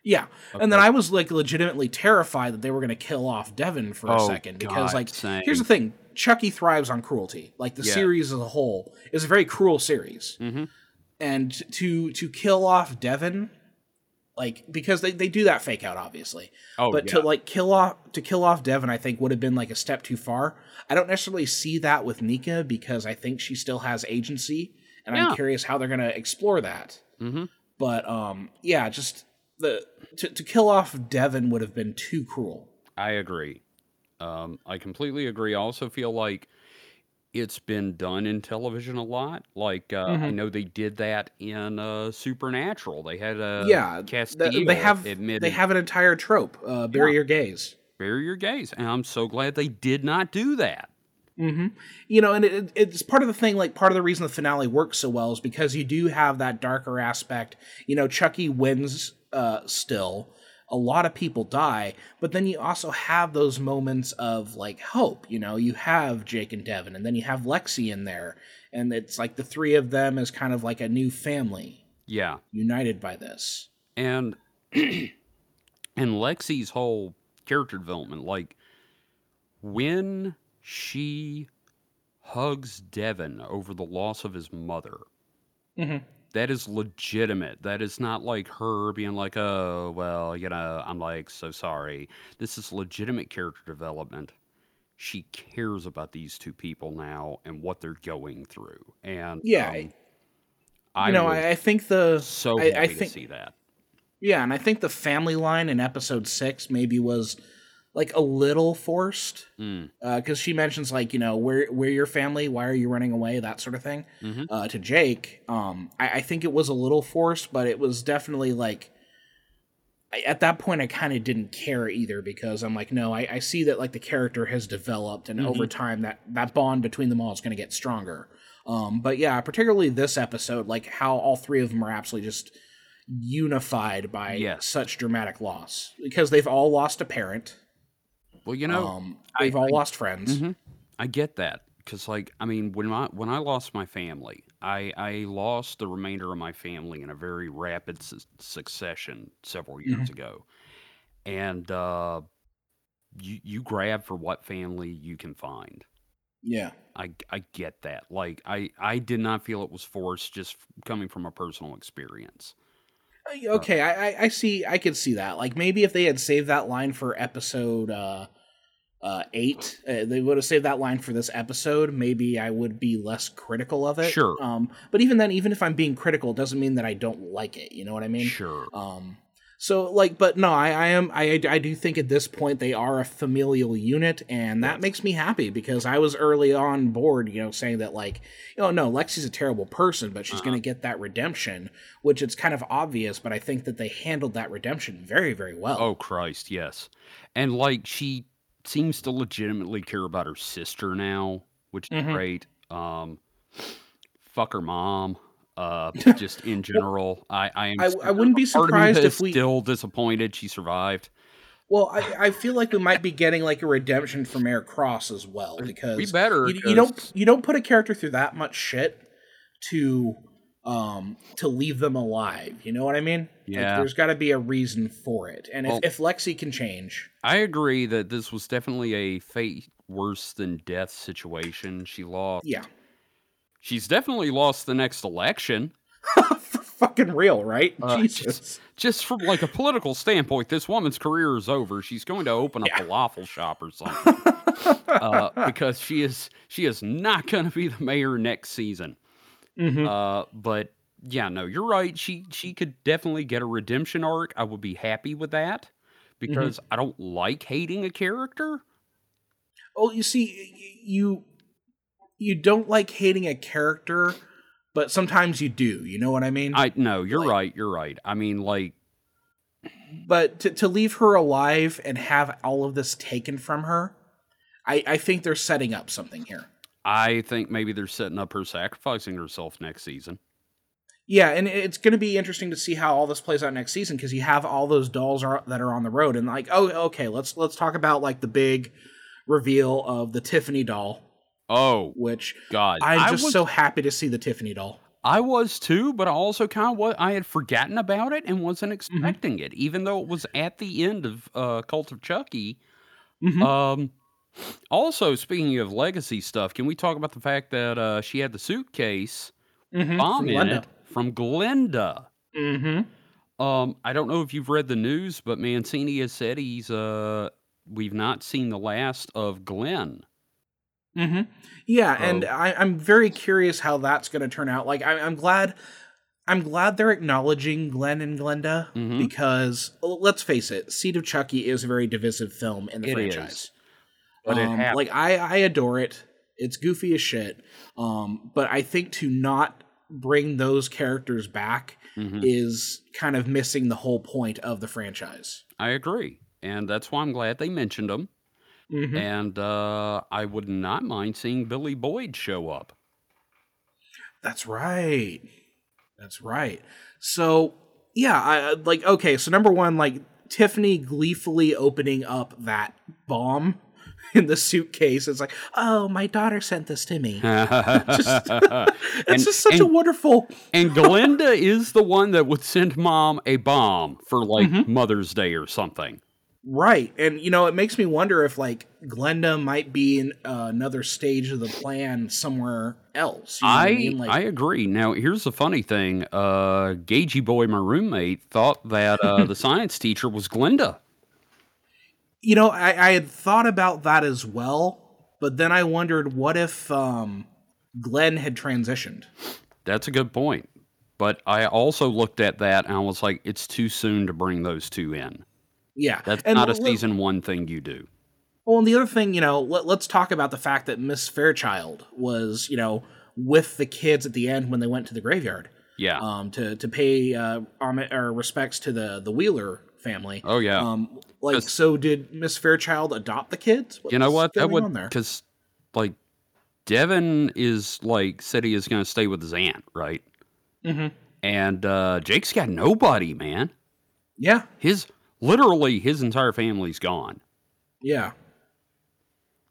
Yeah, and then I was like legitimately terrified that they were going to kill off Devon for a Oh, second because God, like same. here's the thing, Chucky thrives on cruelty. Like the Yeah. series as a whole is a very cruel series. hmm and to to kill off Devon, like because they, they do that fake out obviously, Oh, but yeah. to like kill off to kill off Devon, I think would have been like a step too far. I don't necessarily see that with Nica because I think she still has agency, and I'm curious how they're gonna explore that. hmm But um, yeah, just the to, to kill off Devon would have been too cruel. I agree. Um, I completely agree. I also feel like it's been done in television a lot. Like uh, I Mhm. know they did that in uh, Supernatural. They had a yeah, Castiel th- they have admitted they have an entire trope, uh, bury Yeah. your gays. bury your gays, and I'm so glad they did not do that. hmm You know, and it- it's part of the thing. Like part of the reason the finale works so well is because you do have that darker aspect. You know, Chucky wins uh, still. A lot of people die, but then you also have those moments of like hope. You know, you have Jake and Devon, and then you have Lexi in there, and it's like the three of them as kind of like a new family Yeah, united by this. and and Lexi's whole character development, like when she hugs Devon over the loss of his mother, Mhm. That is legitimate. That is not like her being like, oh, well, you know, I'm like, so sorry. This is legitimate character development. She cares about these two people now and what they're going through. And Yeah, um, I know, I, I think the so I- I think- see that. Yeah, and I think the family line in episode six maybe was like a little forced Mm, because she mentions like you know where where your family, why are you running away, that sort of thing. mhm. Uh, to Jake, um, I, I think it was a little forced, but it was definitely like I, at that point I kind of didn't care either because I'm like, no, I, I see that like the character has developed, and Mhm. over time that that bond between them all is going to get stronger. Um, but yeah, particularly this episode, like how all three of them are absolutely just unified by Yes. such dramatic loss because they've all lost a parent. Well, you know, um, I- they've all I- lost friends. Mhm. I get that because, like, I mean, when I when I lost my family, I I lost the remainder of my family in a very rapid su- succession several years ago, and uh, you you grab for what family you can find. Yeah. I I get that. Like, I I did not feel it was forced, just coming from a personal experience. Uh, Okay, I, I I see. I could see that. Like maybe if they had saved that line for episode uh, uh, eight, uh, they would have saved that line for this episode. Maybe I would be less critical of it. Sure. Um, but even then, even if I'm being critical, it doesn't mean that I don't like it. You know what I mean? sure. Um, so like, but no, I, I am, I, I do think at this point they are a familial unit, and that makes me happy because I was early on board, you know, saying that like, oh no, Lexi's a terrible person, but she's Uh-uh. gonna get that redemption, which it's kind of obvious, but I think that they handled that redemption very, very well. Oh Christ, yes. And like she seems to legitimately care about her sister now, which is Mhm. great. Um fuck her mom. Uh just in general. I I am I- I wouldn't be part of me surprised if we- still disappointed she survived. Well, I, I feel like we might be getting like a redemption from Air Cross as well because We better you, you don't you don't put a character through that much shit to um to leave them alive. You know what I mean? Like, Yeah. there's got to be a reason for it, and if, Well- if Lexi can change, I agree that this was definitely a fate worse than death situation. She lost yeah, she's definitely lost the next election. for fucking real, right? Uh, Jesus. Just from like a political standpoint, this woman's career is over. She's going to open a Yeah. falafel shop or something. uh, because she is she is not going to be the mayor next season. Mhm. Uh, but yeah, no, you're right. She she could definitely get a redemption arc. I would be happy with that because I don't like hating a character. Oh, you see, you you don't like hating a character, but sometimes you do. You know what I mean? I no, you're Like- right. You're right. I mean, like but to, to leave her alive and have all of this taken from her I, I think they're setting up something here I think maybe they're setting up her sacrificing herself next season. yeah and it's going to be interesting to see how all this plays out next season because you have all those dolls are, that are on the road and like oh okay let's let's talk about like the big reveal of the tiffany doll Oh which God, i'm I just was- so happy to see the tiffany doll I was too, but I also kind of what I had forgotten about it and wasn't Mm-hmm. expecting it, even though it was at the end of uh, Cult of Chucky. Mhm. Um, also, speaking of legacy stuff, can we talk about the fact that uh, she had the suitcase Mhm, bomb from in Glenda. it from Glenda? Mm-hmm. Um, I don't know if you've read the news, but Mancini has said he's uh, we've not seen the last of Glenn. Mm-hmm. Yeah, and So- I, I'm very curious how that's going to turn out. Like, I, I'm glad, I'm glad they're acknowledging Glenn and Glenda Mhm. because let's face it, Seed of Chucky is a very divisive film in the It is. But it Um, happened. like I, I adore it. It's goofy as shit. Um, but I think to not bring those characters back Mhm. is kind of missing the whole point of the franchise. I agree, and that's why I'm glad they mentioned him. Mhm. And uh, I would not mind seeing Billy Boyd show up. That's right. That's right. So yeah, I- like okay. So number one, like Tiffany gleefully opening up that bomb in the suitcase. It's like, oh, my daughter sent this to me. It's and, just such and, a wonderful. and Glenda is the one that would send mom a bomb for like Mhm. Mother's Day or something. Right. And, you know, it makes me wonder if, like, Glenda might be in uh, another stage of the plan somewhere else. You know what I mean? Like, I agree. Now here's the funny thing. Uh, Gagey boy, my roommate, thought that uh, the science teacher was Glenda. You know, I, I had thought about that as well, but then I wondered what if um, Glenn had transitioned? That's a good point. But I also looked at that and I was like, it's too soon to bring those two in. Yeah. That's And not a season one thing you do. Well, and the other thing, you know, let, let's talk about the fact that Miss Fairchild was, you know, with the kids at the end when they went to the graveyard Yeah. um, to to pay uh, respects to the the Wheeler family. oh yeah. Um, like, so did Miss Fairchild adopt the kids? you know what? That would because like Devon is like said he is going to stay with his aunt, right? Mhm. And uh, Jake's got nobody, man. Yeah, His literally his entire family's gone. yeah.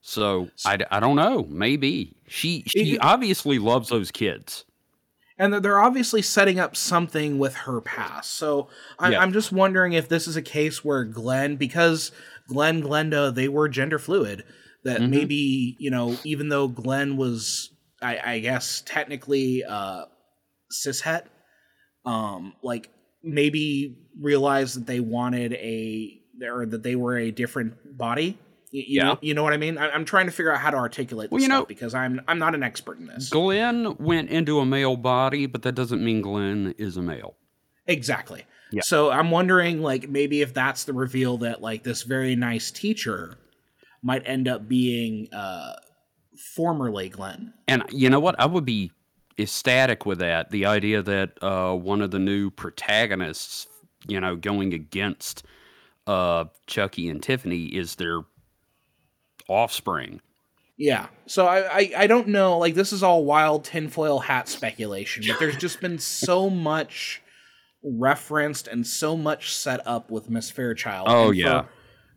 So I, I don't know. Maybe she she obviously loves those kids. And they're- they're obviously setting up something with her past. So I, Yeah. I'm just wondering if this is a case where Glenn, because Glenn, Glenda, they were gender fluid, that Mhm. maybe you know, even though Glenn was, I, I guess, technically uh, cishet, um, like maybe realized that they wanted a or that they were a different body. You, you Yeah. know, you know what I mean. I, I'm trying to figure out how to articulate this Well, you know- stuff because I'm I'm not an expert in this. Glenn went into a male body, but that doesn't mean Glenn is a male. Exactly. Yeah. So I'm wondering, like, maybe if that's the reveal that, like, this very nice teacher might end up being uh formerly Glenn. And you know what? I would be ecstatic with that. The idea that uh, one of the new protagonists, you know, going against uh, Chucky and Tiffany is their offspring. Yeah. So I, I I don't know. Like, this is all wild tinfoil hat speculation, but there's just been so much referenced and so much set up with Miss Fairchild. Oh, yeah.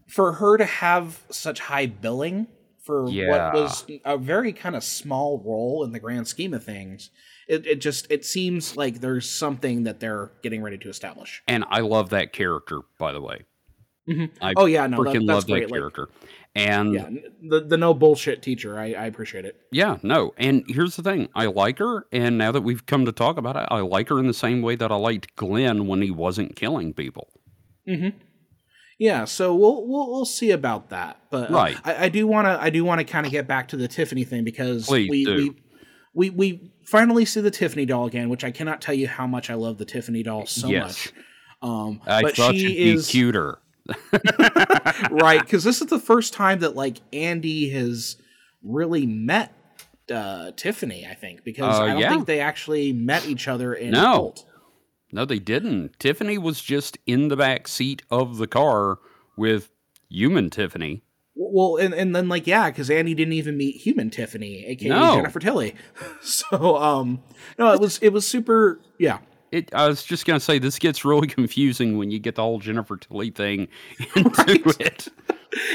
For, her to have such high billing for Yeah. what was a very kind of small role in the grand scheme of things, it, it just it seems like there's something that they're getting ready to establish. And I love that character, by the way. Mhm. I Oh yeah, no, that, freaking that's love great. that Like, character. And yeah, the the no bullshit teacher. I, I appreciate it. Yeah, no. And here's the thing I like her. And now that we've come to talk about it, I like her in the same way that I liked Glenn when he wasn't killing people. Mm-hmm. Yeah, so we'll we'll we'll see about that. But uh, Right. I, I do want to I do want to kind of get back to the Tiffany thing because Please we, do. we we we finally see the Tiffany doll again, which I cannot tell you how much I love the Tiffany doll so yes. much. Um, I but thought she she'd be is cuter. Right because this is the first time that like Andy has really met uh, Tiffany. I think because Uh, I don't yeah. think they actually met each other in No. Cult. No, they didn't. Tiffany was just in the back seat of the car with human Tiffany. Well, and, and then like yeah, because Andy didn't even meet human Tiffany, aka No. Jennifer Tilly. So um, no, it was it was super. Yeah, It, I was just gonna say this gets really confusing when you get the whole Jennifer Tilly thing into Right. it.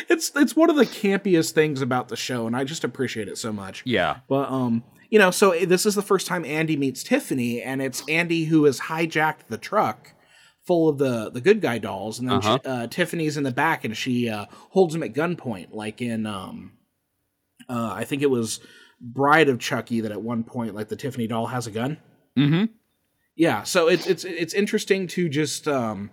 it's it's one of the campiest things about the show, and I just appreciate it so much. Yeah, But um, you know, so this is the first time Andy meets Tiffany, and it's Andy who has hijacked the truck full of the the good guy dolls, and then Uh-huh. she, uh, Tiffany's in the back, and she uh, holds him at gunpoint, like in um, uh, I think it was Bride of Chucky that at one point, like the Tiffany doll has a gun. Mm-hmm. Yeah, so it's it's it's interesting to just um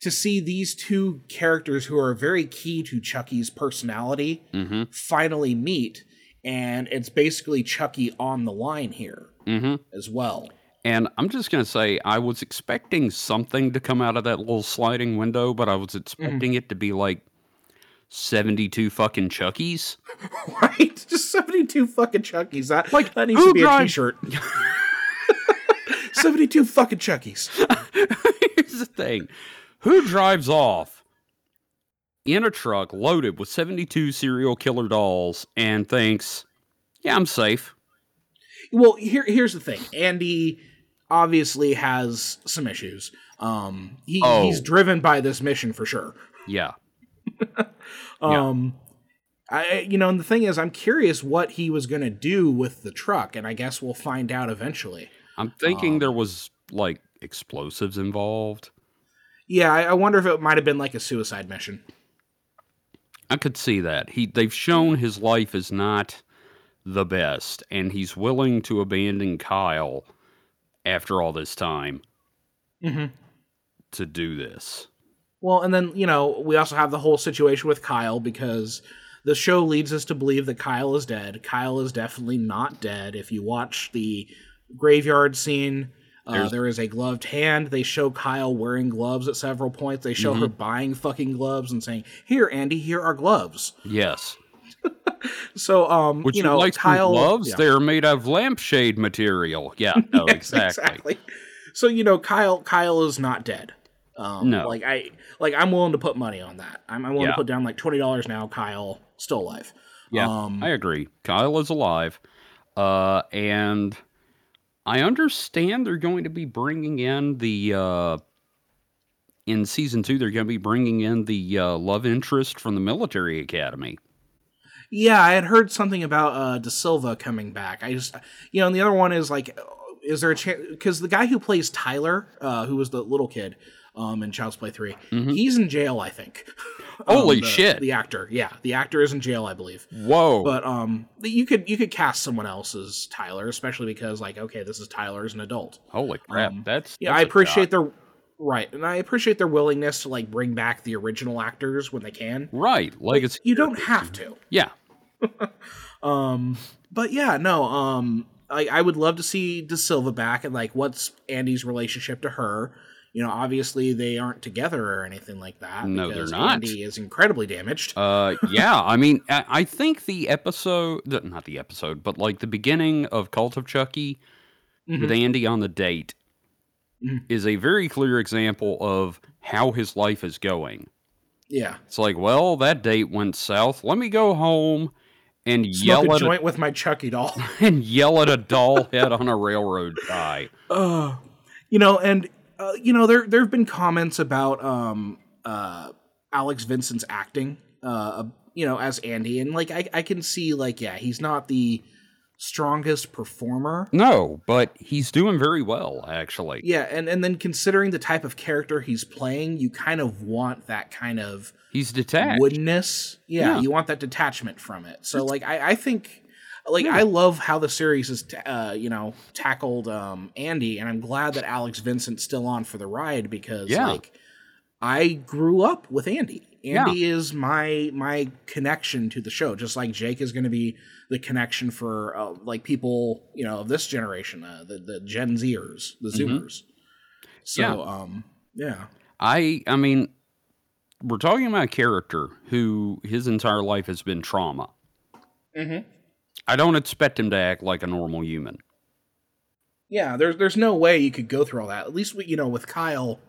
to see these two characters who are very key to Chucky's personality Mm-hmm. finally meet, and it's basically Chucky on the line here Mm-hmm. as well. And I'm just gonna say, I was expecting something to come out of that little sliding window, but I was expecting it to be like 72 fucking Chuckies. Right? Just 72 fucking Chuckies. That, Like, that needs to be a drive- t shirt. 72 fucking Chuckies. Here's the thing who drives off in a truck loaded with 72 serial killer dolls and thinks, yeah, I'm safe? Well, here here's the thing. Andy obviously has some issues. Um he, Oh. he's driven by this mission for sure. Yeah. Yeah. Um I you know, and the thing is I'm curious what he was going to do with the truck and I guess we'll find out eventually. I'm thinking Um, there was like explosives involved. Yeah, I, I wonder if it might have been like a suicide mission. I could see that. He they've shown his life is not the best and he's willing to abandon Kyle after all this time Mhm. to do this. Well, and then, you know, we also have the whole situation with Kyle because the show leads us to believe that Kyle is dead. Kyle is definitely not dead. If you watch the graveyard scene, uh, There's- a gloved hand. They show Kyle wearing gloves at several points. They show her buying fucking gloves and saying, "Here, Andy, here are gloves." Yes. So, um, Would you, know, like Kyle gloves? yeah. They're made of lampshade material. Yeah, no, Yes, exactly. So you know, Kyle Kyle is not dead. Um, No. like I like I'm willing to put money on that. I'm, I'm willing Yeah. to put down like twenty dollars now. Kyle still alive. Yeah, Um, I agree. Kyle is alive, uh, and I understand they're going to be bringing in the uh, in season two. They're going to be bringing in the uh, love interest from the military academy. Yeah, I had heard something about uh De Silva coming back. I just, you know, and the other one is like, is there a chance? Because the guy who plays Tyler, uh, who was the little kid, um, in Child's Play 3 he's in jail. I think. Holy Um, the- shit. The actor, yeah, the actor is in jail, I believe. Whoa! But um, you could you could cast someone else as Tyler, especially because like, okay, this is Tyler as an adult. Holy crap! um, that's Yeah, that's I appreciate their right, and I appreciate their willingness to like bring back the original actors when they can. right like it's You don't have to. Yeah, Um, but yeah, no. Um, I I would love to see De Silva back and like what's Andy's relationship to her. You know, obviously they aren't together or anything like that. No, they're because not. Andy is incredibly damaged. Uh, yeah, I mean, I, think the episode, not the episode, but like the beginning of Cult of Chucky with Andy on the date Mhm. is a very clear example of how his life is going. yeah, It's like, well, that date went south. Let me go home and smoke yell a at joint with my Chucky doll. and yell at a doll head on a railroad tie. uh, you know, and uh, you know there there have been comments about um uh Alex Vincent's acting, uh, you know, as Andy, and like I I can see like yeah he's not the strongest performer. No, but he's doing very well, actually. Yeah, and and then considering the type of character he's playing, you kind of want that kind of He's detached. woodenness. Yeah, Yeah. you want that detachment from it. So like I I think like I love how the series has ta- uh, you know tackled um Andy, and I'm glad that Alex Vincent's still on for the ride because Yeah. like I grew up with Andy. Yeah. Andy is my my connection to the show, just like Jake is going to be the connection for uh, like people you know of this generation, uh, the the Gen Zers, the Zoomers. So Mm-hmm. Yeah. um yeah, I I mean, we're talking about a character who his entire life has been trauma. Mhm. I don't expect him to act like a normal human. yeah. There's there's no way you could go through all that. At least we, you know with Kyle,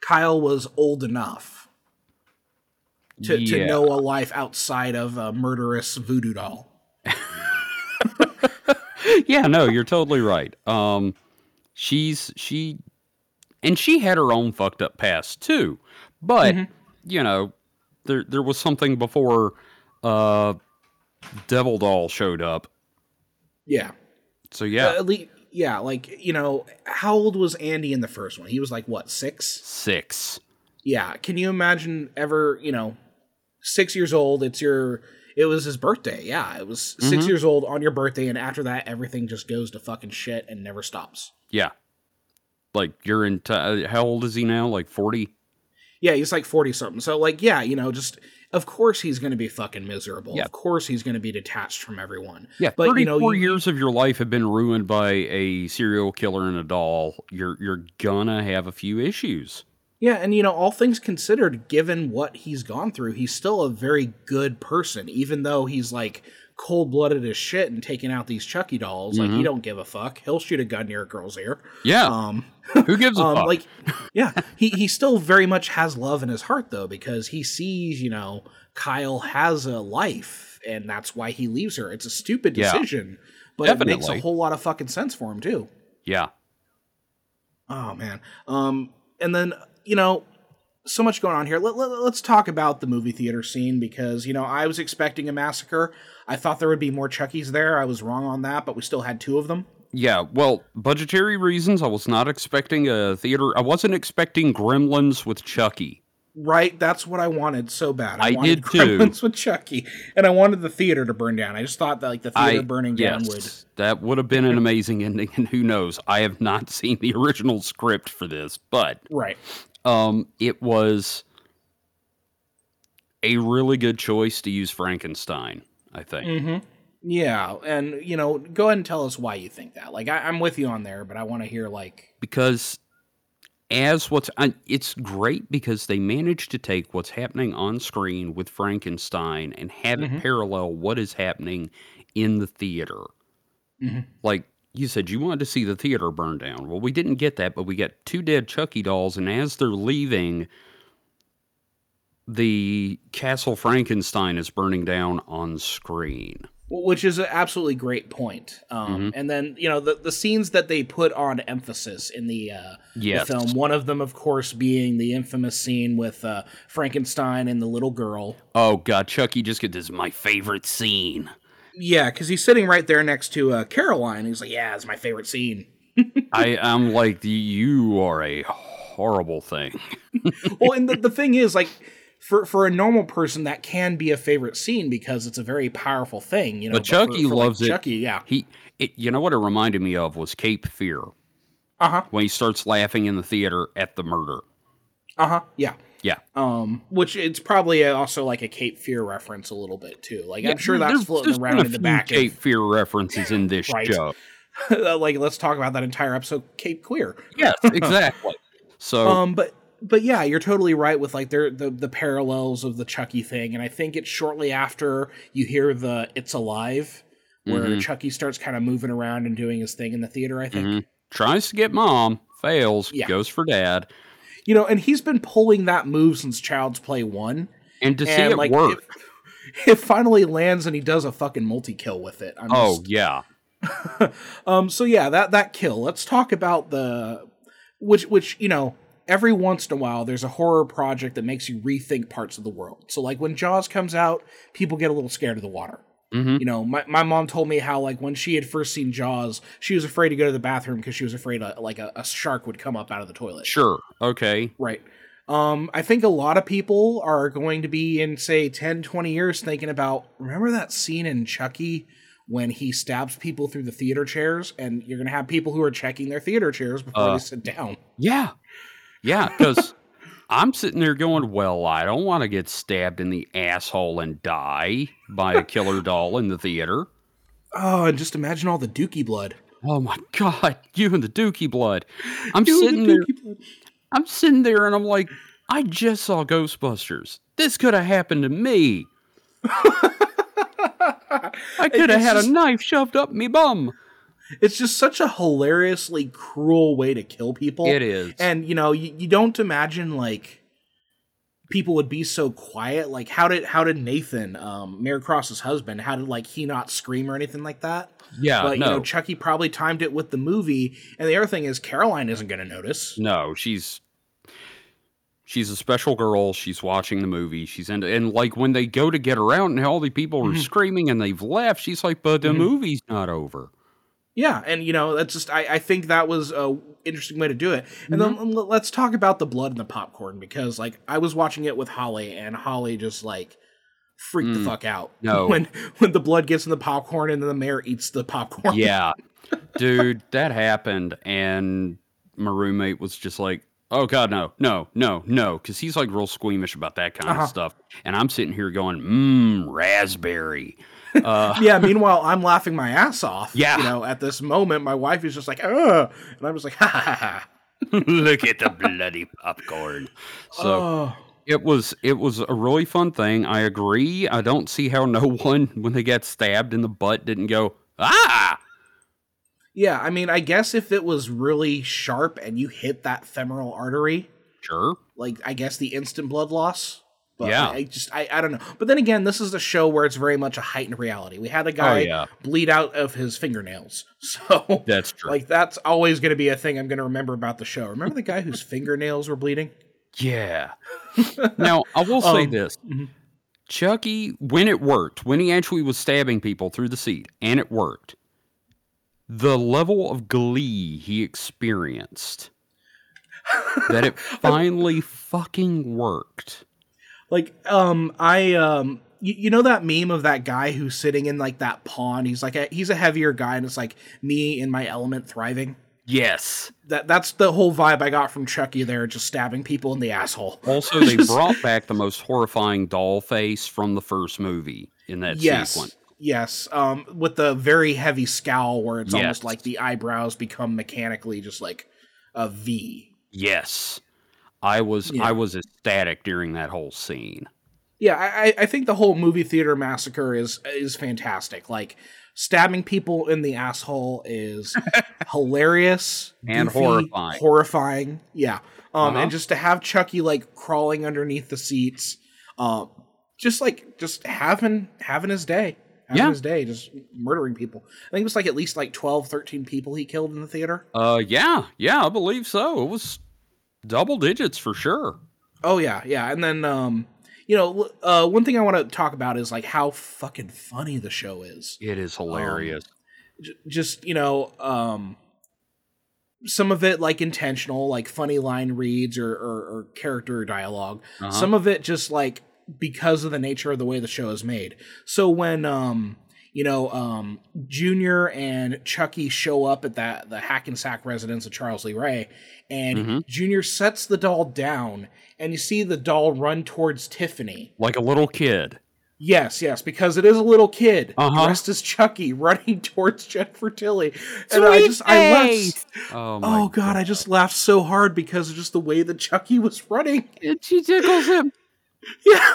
Kyle was old enough to to know a life outside of a murderous voodoo doll. yeah, no, you're totally right. Um, she's she, and she had her own fucked up past too. But you know, there there was something before uh, Devil Doll showed up Yeah. So yeah, Uh, at least, yeah, like you know, how old was Andy in the first one? He was like what six? six. Yeah. Can you imagine ever? You know, six years old. It's your. It was his birthday. Yeah, it was 6 Mhm. years old on your birthday, and after that, everything just goes to fucking shit and never stops. Yeah. Like you're in. T- uh, how old is he now? Like forty. Yeah, he's like forty something. So like, yeah, you know, just of course he's going to be fucking miserable. Yeah. Of course he's going to be detached from everyone. Yeah, But, you thirty-four know, you- years of your life have been ruined by a serial killer and a doll. You're you're gonna have a few issues. Yeah, and you know, all things considered, given what he's gone through, he's still a very good person, even though he's like cold blooded as shit and taking out these Chucky dolls. Like he Mhm. don't give a fuck. He'll shoot a gun near a girl's ear. Yeah, Um, who gives a um fuck? like yeah, he he still very much has love in his heart though, because he sees, you know, Kyle has a life and that's why he leaves her. It's a stupid Yeah. decision, but it makes a whole lot of fucking sense for him too. yeah, Oh man. Um, and then you know, so much going on here. Let, let, us talk about the movie theater scene because you know I was expecting a massacre. I thought there would be more Chuckies there. I was wrong on that, but we still had two of them. yeah. Well, budgetary reasons. I was not expecting a theater. I wasn't expecting Gremlins with Chucky. Right, that's what I wanted so bad. I, I wanted did too. Gremlins with Chucky, and I wanted the theater to burn down. I just thought that like the theater I burning down would. that would have been an amazing ending. And who knows? I have not seen the original script for this, but Right. Um, it was a really good choice to use Frankenstein. I think. Mm-hmm. Yeah, and you know, go ahead and tell us why you think that. Like, I, I'm with you on there, but I want to hear like. because as what's I- it's great because they managed to take what's happening on screen with Frankenstein and have Mhm. it parallel what is happening in the theater. Mhm. Like you said, you wanted to see the theater burn down. Well, we didn't get that, but we got two dead Chucky dolls, and as they're leaving, the Castle Frankenstein is burning down on screen. which is an absolutely great point. Um, Mhm. And then you know the the scenes that they put on emphasis in the, uh, the film. One of them, of course, being the infamous scene with uh, Frankenstein and the little girl. Oh God, Chucky just get this is my favorite scene. Yeah, because he's sitting right there next to uh, Caroline. He's like, "Yeah, it's my favorite scene." I am like you are a horrible thing. well, and the, the thing is, like, for for a normal person, that can be a favorite scene because it's a very powerful thing. You know, But for- Chucky for, like, loves it. Chucky, yeah. He, it, you know what it reminded me of was Cape Fear Uh huh. when he starts laughing in the theater at the murder. Uh huh. Yeah. Yeah. Um, which it's probably also like a Cape Fear reference a little bit too. Like I'm sure that's floating around in the few back. Cape Fear references in this Right. show. Like let's talk about that entire episode, Cape Queer. Yes, exactly. So Um, but but yeah, you're totally right with like there the the parallels of the Chucky thing, and I think it's shortly after you hear the "It's Alive," where Mhm. Chucky starts kind of moving around and doing his thing in the theater. I think mhm, tries to get mom, fails, Yeah. goes for dad, you know, and he's been pulling that move since Child's Play one. and to see and it like work. It, it finally lands, and he does a fucking multi kill with it. I'm oh just- yeah, um so yeah that that kill let's talk about the which which you know every once in a while there's a horror project that makes you rethink parts of the world so like when jaws comes out people get a little scared of the water hmm you know my, my mom told me how like when she had first seen jaws she was afraid to go to the bathroom because she was afraid a, like a, a shark would come up out of the toilet. Sure, okay, right. Um i think a lot of people are going to be in say 10 20 years thinking about remember that scene in chucky when he stabs people through the theater chairs and you're going to have people who are checking their theater chairs before Uh, they sit down? yeah, yeah, because. I'm sitting there going, well, I don't want to get stabbed in the asshole and die by a killer doll in the theater. oh and just imagine all the dookie blood Oh my god, you and the Dookie blood. I'm You and the sitting there blood. I'm sitting there and I'm like, I just saw Ghostbusters. This could have happened to me. I could have had just- a knife shoved up me bum. It's just such a hilariously cruel way to kill people It is. and you know you, you don't imagine like people would be so quiet like how did how did nathan um mary cross's husband how did like he not scream or anything like that yeah, but no. you know chucky probably timed it with the movie and the other thing is caroline isn't going to notice no, she's she's a special girl. She's watching the movie. She's in and like when they go to get her out and all the people are Mhm. screaming and they've left, she's like, But the Mhm. movie's not over. Yeah, and you know that's just I, I think that was a interesting way to do it. And then Mm-hmm. l- let's talk about the blood and the popcorn because like I was watching it with Holly and Holly just like freaked the Mm. fuck out No. when when the blood gets in the popcorn and then the mayor eats the popcorn. Yeah. Dude, that happened and my roommate was just like, "Oh god, no. No, no, no," cuz he's like real squeamish about that kind Uh-huh. of stuff. And I'm sitting here going, "Mmm, raspberry." Uh yeah. Meanwhile, I'm laughing my ass off. Yeah. You know, at this moment, my wife is just like, "Ugh," and I'm just like, "Ha ha ha." look at the bloody popcorn. So oh. It was it was a really fun thing. I agree. I don't see how no one when they got stabbed in the butt didn't go ah. Yeah, I mean, I guess if it was really sharp and you hit that femoral artery, Sure. like I guess the instant blood loss. But Yeah. I, I just I, I don't know. But then again, this is a show where it's very much a heightened reality. We had a guy Oh, yeah. bleed out of his fingernails, so That's true. like that's always going to be a thing I'm going to remember about the show. Remember the guy whose fingernails were bleeding? yeah. now I will say Um, this: mhm. Chucky, when it worked, when he actually was stabbing people through the seat, and it worked, the level of glee he experienced that it finally fucking worked. Like um I um you, you know that meme of that guy who's sitting in like that pond. He's like a, he's a heavier guy, and it's like me in my element thriving. Yes. That that's the whole vibe I got from Chucky there, just stabbing people in the asshole. Also, they brought back the most horrifying doll face from the first movie in that yes sequence. yes um with the very heavy scowl where it's almost like the eyebrows become mechanically just like a v Yes. I was Yeah. I was ecstatic during that whole scene. yeah I, I- think the whole movie theater massacre is is fantastic like stabbing people in the asshole is hilarious And goofy, horrifying. horrifying yeah um Uh-huh. and just to have chucky like crawling underneath the seats um just like just having having his day having Yeah. his day just murdering people i think it was like at least like 12 13 people he killed in the theater Uh yeah, yeah, I believe so. It was double digits for sure. oh yeah yeah and then um you know uh one thing i want to talk about is like how fucking funny the show is It is hilarious. J- just you know um some of it like intentional like funny line reads or or, or character dialog Uh-huh. some of it just like because of the nature of the way the show is made so when um you know um junior and chucky show up at that the hackensack residence of charles lee ray and Mhm. junior sets the doll down and you see the doll run towards tiffany like a little kid. Yes, yes, because it is a little kid Uh-huh. dressed as Chucky running towards Jennifer Tilly, and I just I laughed. Oh my Oh god, I just laughed so hard because of just the way that Chucky was running. And she tickles him. Yeah,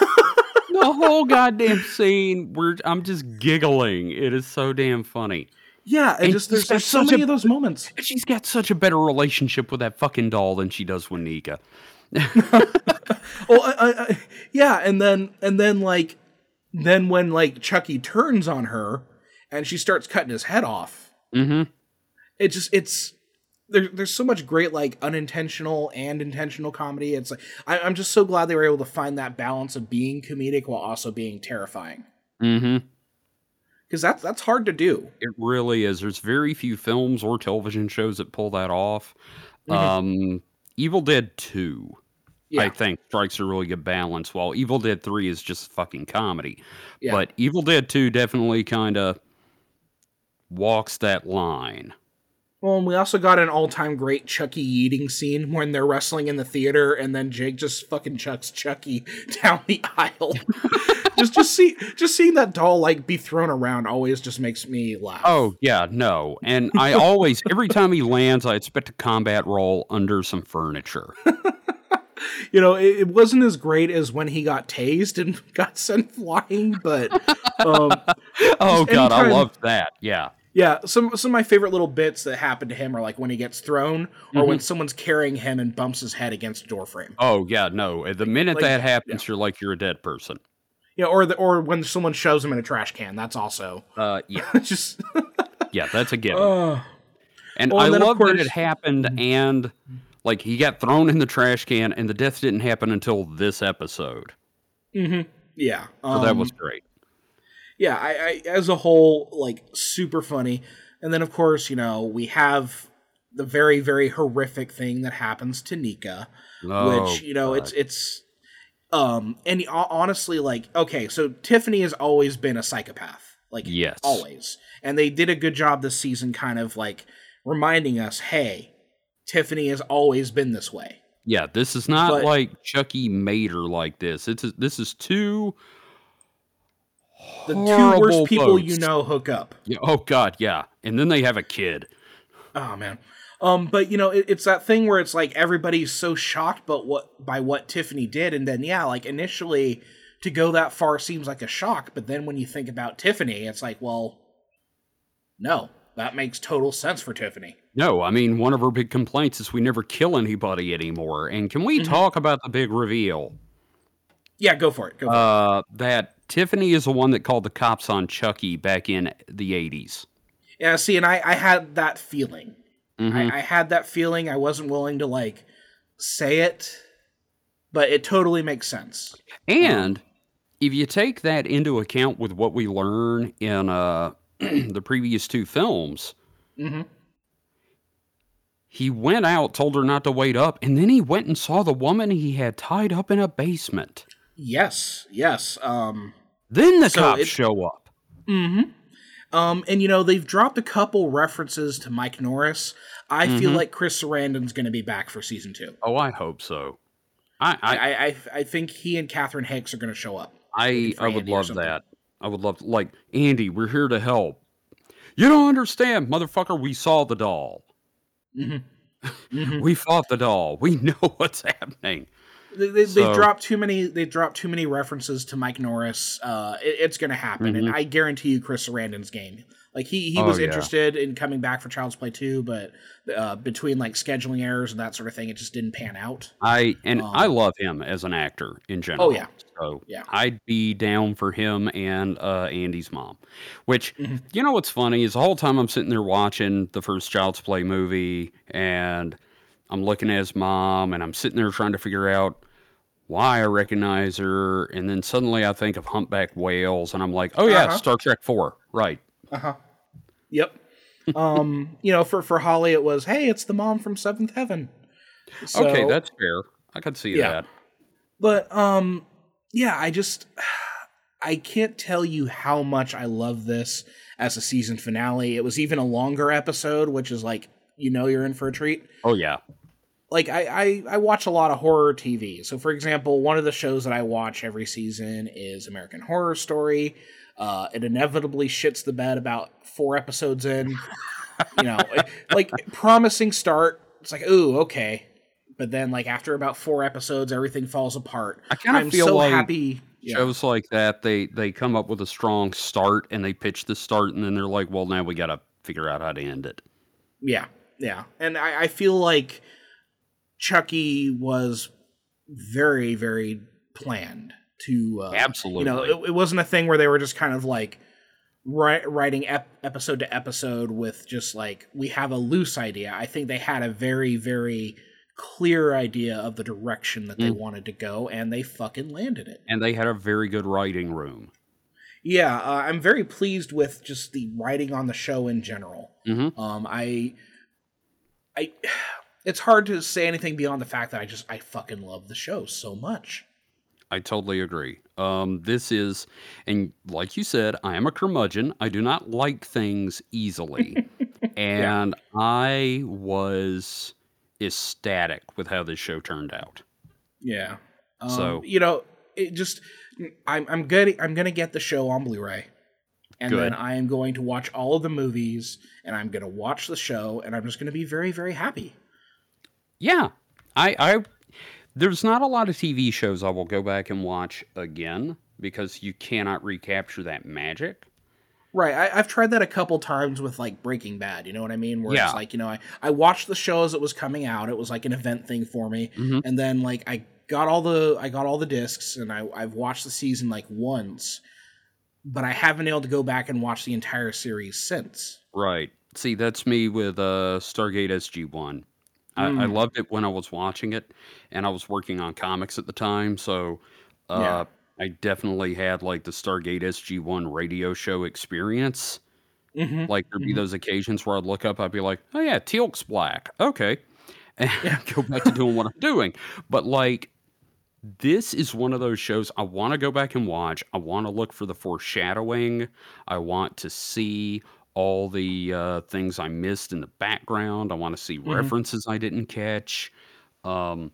The whole goddamn scene where I'm just giggling. It is so damn funny. yeah, and, And just there's, there's so many a- of those moments. She's got such a better relationship with that fucking doll than she does with Nica. Well, I, I, I, yeah, and then and then like then when like Chucky turns on her and she starts cutting his head off, Mm-hmm. it just it's there, there's so much great like unintentional and intentional comedy. It's like I, I'm just so glad they were able to find that balance of being comedic while also being terrifying Mm-hmm. because that's that's hard to do. It really is. There's very few films or television shows that pull that off. Mhm. Um, Evil Dead 2, Yeah, I think, strikes a really good balance, while Evil Dead 3 is just fucking comedy. Yeah. But Evil Dead 2 definitely kind of walks that line. Well, and we also got an all-time great Chucky eating scene when they're wrestling in the theater, and then Jake just fucking chucks Chucky down the aisle. just, just see, just seeing that doll like be thrown around always just makes me laugh. Oh, yeah, no. And I always, every time he lands, I expect a combat roll under some furniture. you know, it, it wasn't as great as when he got tased and got sent flying, but um, Oh, God, I love that. Yeah. Yeah, some some of my favorite little bits that happen to him are like when he gets thrown, or when someone's carrying him and bumps his head against a door frame. Oh, yeah, no. The minute like, that happens, you're like, you're a dead person. Yeah, or the, or when someone shoves him in a trash can. That's also Uh, yeah, just. yeah, that's a given. Uh, And Well, I and love that it happened and like he got thrown in the trash can and the death didn't happen until this episode. mhm, Yeah. So that um, was great. Yeah. I, I as a whole like super funny. And then, of course, you know, we have the very, very horrific thing that happens to Nica, Oh, which, you know, God. it's, it's, um, and honestly, like, okay, so Tiffany has always been a psychopath. Like, Yes. always. And they did a good job this season, kind of like reminding us, hey, Tiffany has always been this way. Yeah, this is not But- like Chucky made her like this. It's this is two The two worst people boats. you know hook up. Yeah, oh God, yeah, and then they have a kid. Oh man. Um, but you know, it, it's that thing where it's like everybody's so shocked, but what by what Tiffany did, and then yeah, like initially to go that far seems like a shock, but then when you think about Tiffany, it's like, well, no, that makes total sense for Tiffany. No, I mean one of her big complaints is we never kill anybody anymore. And can we Mhm. talk about the big reveal? Yeah, go for it. Go for it. Uh, that Tiffany is the one that called the cops on Chucky back in the eighties. Yeah, see, and I, I had that feeling. Mhm. I, I had that feeling. I wasn't willing to like say it, but it totally makes sense. And if you take that into account with what we learn in uh, the previous two films, hmm he went out, told her not to wait up, and then he went and saw the woman he had tied up in a basement. Yes, yes. Um, Then the So cops it- show up. Mm-hmm. Um, and you know they've dropped a couple references to Mike Norris. I feel Mhm. like Chris Sarandon's going to be back for season two. Oh, I hope so. I I I I, I, I think he and Catherine Hicks are going to show up. I, I would Andy love that. I would love like Andy. We're here to help. You don't understand, motherfucker. We saw the doll. hmm hmm We fought the doll. We know what's happening. They, they, So- they dropped too many. They dropped too many references to Mike Norris. Uh, it- it's going to happen, and Mhm. I guarantee you, Chris Sarandon's game. Like he he Oh, was yeah. interested in coming back for Child's Play 2, but uh, between like scheduling errors and that sort of thing, it just didn't pan out. I and I Um, love him as an actor in general. Oh, yeah. So Yeah. I'd be down for him and uh, Andy's mom. Which Mhm. you know what's funny is the whole time I'm sitting there watching the first Child's Play movie and I'm looking at his mom and I'm sitting there trying to figure out why I recognize her and then suddenly I think of humpback whales and I'm like, oh yeah, Uh-huh. Star Trek 4. Right. Uh huh. Yep. um, you know, for for Holly, it was, hey, it's the mom from Seventh Heaven. okay, that's fair. I could see Yeah. that. But um, yeah, I just I can't tell you how much I love this as a season finale. It was even a longer episode, which is like you know you're in for a treat. Oh yeah. Like I, I I watch a lot of horror TV. So for example, one of the shows that I watch every season is American Horror Story. Uh, it inevitably shits the bed about four episodes in. you know, like promising start. It's like, ooh, okay. But then, like after about four episodes, everything falls apart. I kind of feel so like happy. Yeah. shows like that they they come up with a strong start and they pitch the start and then they're like well now we gotta figure out how to end it Yeah, yeah, and I, I feel like Chucky was very, very planned to. Uh, absolutely You know, it, it wasn't a thing where they were just kind of like ri- writing ep- episode to episode with just like we have a loose idea. I think they had a very, very clear idea of the direction that they Mm. wanted to go, and they fucking landed it. and they had a very good writing room Yeah, uh, I'm very pleased with just the writing on the show in general. Mhm. Um, I, I, it's hard to say anything beyond the fact that I just I fucking love the show so much. i totally agree um this is and like you said i am a curmudgeon i do not like things easily and i was ecstatic with how this show turned out Yeah. Um, So- you know, it just I'm I'm good. I'm gonna get the show on Blu-ray, and Good. then I am going to watch all of the movies, and I'm gonna watch the show, and I'm just gonna be very very happy. Yeah i i there's not a lot of tv shows i will go back and watch again because you cannot recapture that magic Right. I, I've tried that a couple times with like Breaking Bad. You know what I mean? Where Yeah. it's like, you know, I, I watched the show as it was coming out. It was like an event thing for me. Mhm. And then like I got all the I got all the discs and I, I've watched the season like once, but I haven't been able to go back and watch the entire series since. Right. See, that's me with uh, Stargate SG One. I, I Mm. loved it when I was watching it, and I was working on comics at the time, so uh, Yeah. I definitely had like the Stargate SG One radio show experience. hmm Like there'd be Mhm. those occasions where I'd look up, I'd be like, "Oh yeah, Teal'c's black, okay," and go back to doing what I'm doing. But like, this is one of those shows I want to go back and watch. I want to look for the foreshadowing. I want to see all the uh, things I missed in the background. I want to see Mhm. references I didn't catch. Um,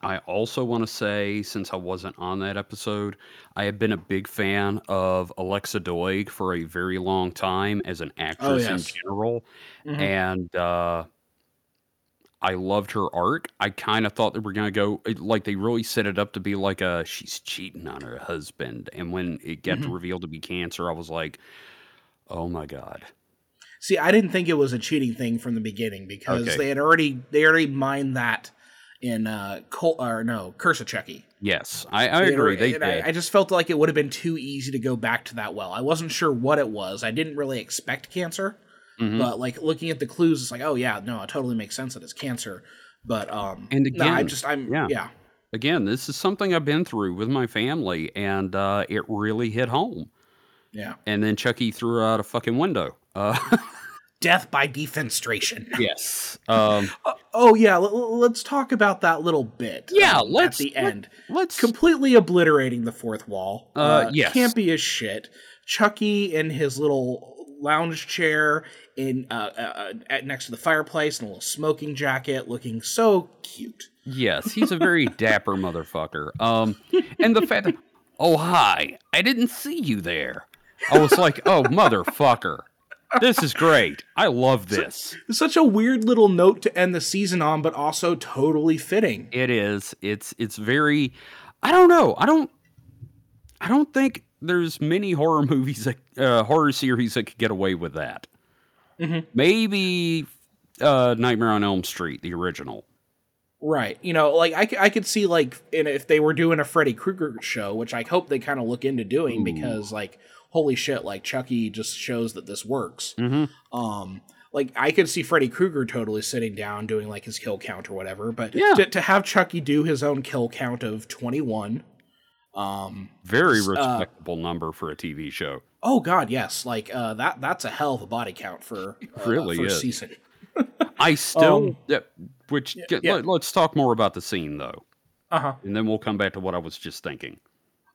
I also want to say, since I wasn't on that episode, I have been a big fan of Lexa Doig for a very long time as an actress in yes. general. Mhm. And uh, I loved her arc. I kind of thought they were going to go, it- like, they really set it up to be like a she's cheating on her husband. And when it got Mhm. revealed to be cancer, I was like, oh my God. See, I didn't think it was a cheating thing from the beginning because Okay. they had already they already mined that in uh Col- or no Curse of Chucky. Yes, I, I agree. They I. I just felt like it would have been too easy to go back to that well. I wasn't sure what it was. I didn't really expect cancer, Mhm. but like looking at the clues, it's like, oh yeah, no, it totally makes sense that it's cancer. But um, And no, I again, just I'm yeah. yeah. Again, this is something I've been through with my family, and uh, it really hit home. Yeah. And then Chucky threw her out a fucking window. Uh, Death by defenestration. yes. Um, Uh, oh yeah, l- l- let's talk about that little bit. Yeah, um, let's- at the let- end. let's. completely obliterating the fourth wall. Uh, yes. campy as shit. Chucky in his little lounge chair in uh, uh, at, next to the fireplace in a little smoking jacket, looking so cute. Yes, he's a very dapper motherfucker. Um, and the fact that, oh hi, I didn't see you there. I was like, oh motherfucker, this is great. I love this. It's such a weird little note to end the season on, but also totally fitting. It is. It's it's very. I don't know. I don't. I don't think there's many horror movies that uh, horror series that could get away with that. Mhm. Maybe uh, Nightmare on Elm Street, the original. Right. You know, like I, I could see like in, if they were doing a Freddy Krueger show, which I hope they kind of look into doing Ooh. because like holy shit, like Chucky just shows that this works. Mm-hmm. Um, like I could see Freddy Krueger totally sitting down doing like his kill count or whatever, but Yeah. to, to have Chucky do his own kill count of twenty one, um, Very uh, respectable number for a TV show. oh god, yes, like uh, that that's a hell of a body count for uh, really for season. I still. Um, yeah, which yeah, get- yeah. Let, us talk more about the scene though, Uh huh. and then we'll come back to what I was just thinking.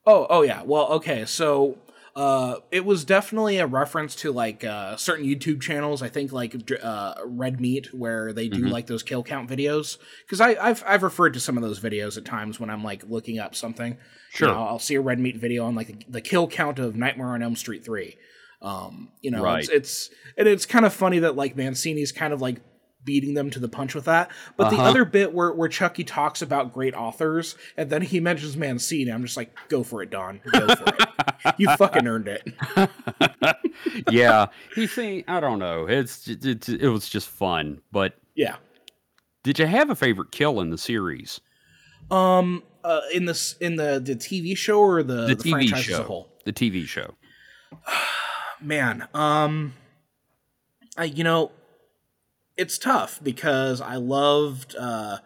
Oh, oh yeah. Well, okay. So, uh, it was definitely a reference to like uh, certain YouTube channels. I think like uh, Dead Meat, where they do Mhm. like those kill count videos. Because I've I've referred to some of those videos at times when I'm like looking up something. You Sure. know, I'll see a Dead Meat video on like the kill count of Nightmare on Elm Street three. Um, you know, Right. it's, it's and it's kind of funny that like Mancini's kind of like beating them to the punch with that. But the Uh-huh. other bit where where Chucky talks about great authors and then he mentions Mancini, I'm just like, go for it, Don. Go for it. you fucking earned it. yeah, he think I don't know. It's, it's it was just fun, but Yeah. did you have a favorite kill in the series? Um. Uh. In this in the the TV show or the The the, TV franchise as show. a whole. The TV show. Man. Um. I you know, it's tough because I loved uh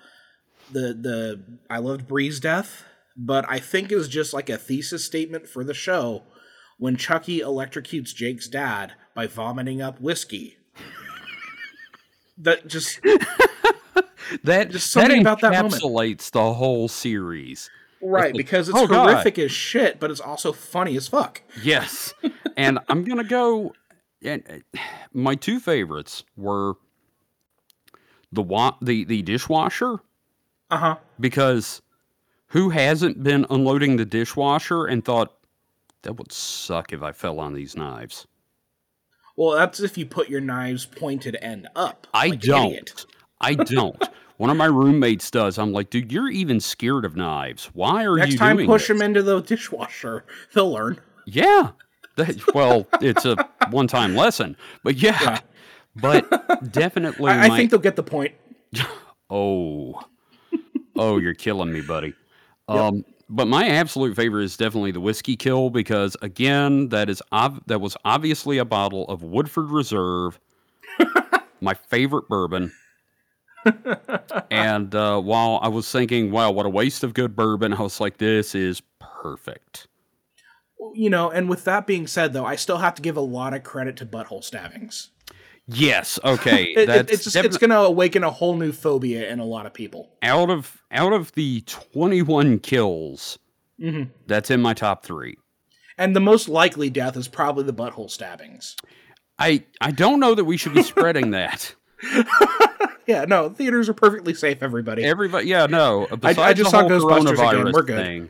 the the I loved Bree's death, but I think was just like a thesis statement for the show when Chucky electrocutes Jake's dad by vomiting up whiskey. that just That Just something about that moment. encapsulates the whole series. right because it's oh, God. horrific as shit, but it's also funny as fuck. Yes, and I'm gonna go. And uh, my two favorites were the wa- the the dishwasher Uh huh. because who hasn't been unloading the dishwasher and thought that would suck if I fell on these knives. Well, that's if you put your knives pointed end up. I like don't. I don't. One of my roommates does. I'm like, dude, you're even scared of knives. Why are you? Next you time, doing push this? them into the dishwasher. They'll learn. Yeah. That, well, it's a one-time lesson, but yeah. Yeah. But definitely, I, I my- think they'll get the point. Oh, oh, you're killing me, buddy. Um, but my absolute favorite is definitely the whiskey kill because again, that is ob- that was obviously a bottle of Woodford Reserve, my favorite bourbon. and uh, while I was thinking, wow, what a waste of good bourbon, I was like, this is perfect. You know, and with that being said, though, I still have to give a lot of credit to butthole stabbings. Yes. Okay. It, it- it's just, definite- it's going to awaken a whole new phobia in a lot of people. out of out of the 21 kills. hmm That's in my top three. And the most likely death is probably the butthole stabbings. I I don't know that we should be spreading that. Yeah, no, theaters are perfectly safe. Everybody. Everybody, yeah, no. Besides I just the saw Ghostbusters again. We're good. Thing,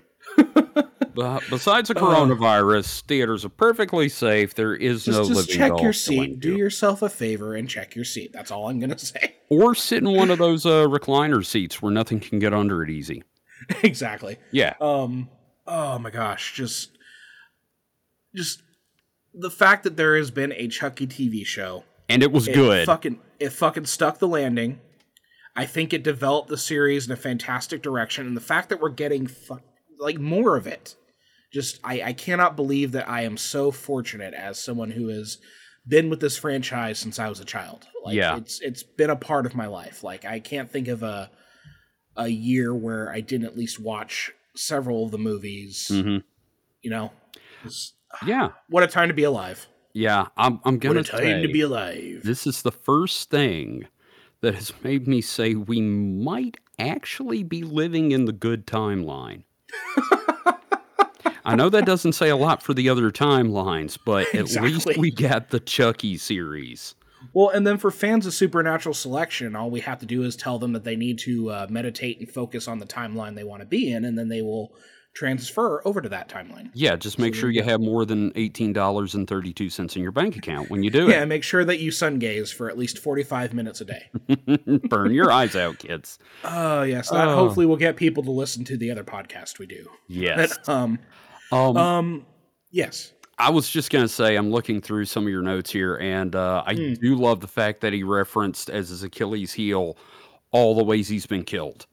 besides the Oh. coronavirus, theaters are perfectly safe. There is just no just living check your seat. Do you. yourself a favor and check your seat. That's all I'm gonna say. or sit in one of those uh, recliner seats where nothing can get under it easy. exactly. Yeah, Um. Oh my gosh. Just. Just the fact that there has been a Chucky TV show. and it was it good. Fucking. It fucking stuck the landing. I think it developed the series in a fantastic direction, and the fact that we're getting fu- like more of it, just I, I cannot believe that I am so fortunate as someone who has been with this franchise since I was a child. Like, Yeah. it's it's been a part of my life. Like I can't think of a a year where I didn't at least watch several of the movies. hmm You know, Yeah, what a time to be alive! yeah. I'm I'm What gonna a time to be alive! this is the first thing that has made me say we might actually be living in the good timeline. I know that doesn't say a lot for the other timelines, but at Exactly. least we got the Chucky series. Well, and then for fans of Supernatural Selection, all we have to do is tell them that they need to uh, meditate and focus on the timeline they want to be in, and then they will transfer over to that timeline. Yeah, just make So sure you have more than $18.32 in your bank account when you do Yeah, and make sure that you sun gaze for at least 45 minutes a day. Burn your eyes out, kids. Oh, yes. That Oh. hopefully will get people to listen to the other podcast we do. Yes. But, um, Um, um, yes. I was just going to say, I'm looking through some of your notes here, and uh, I Hmm. do love the fact that he referenced as his Achilles heel all the ways he's been killed.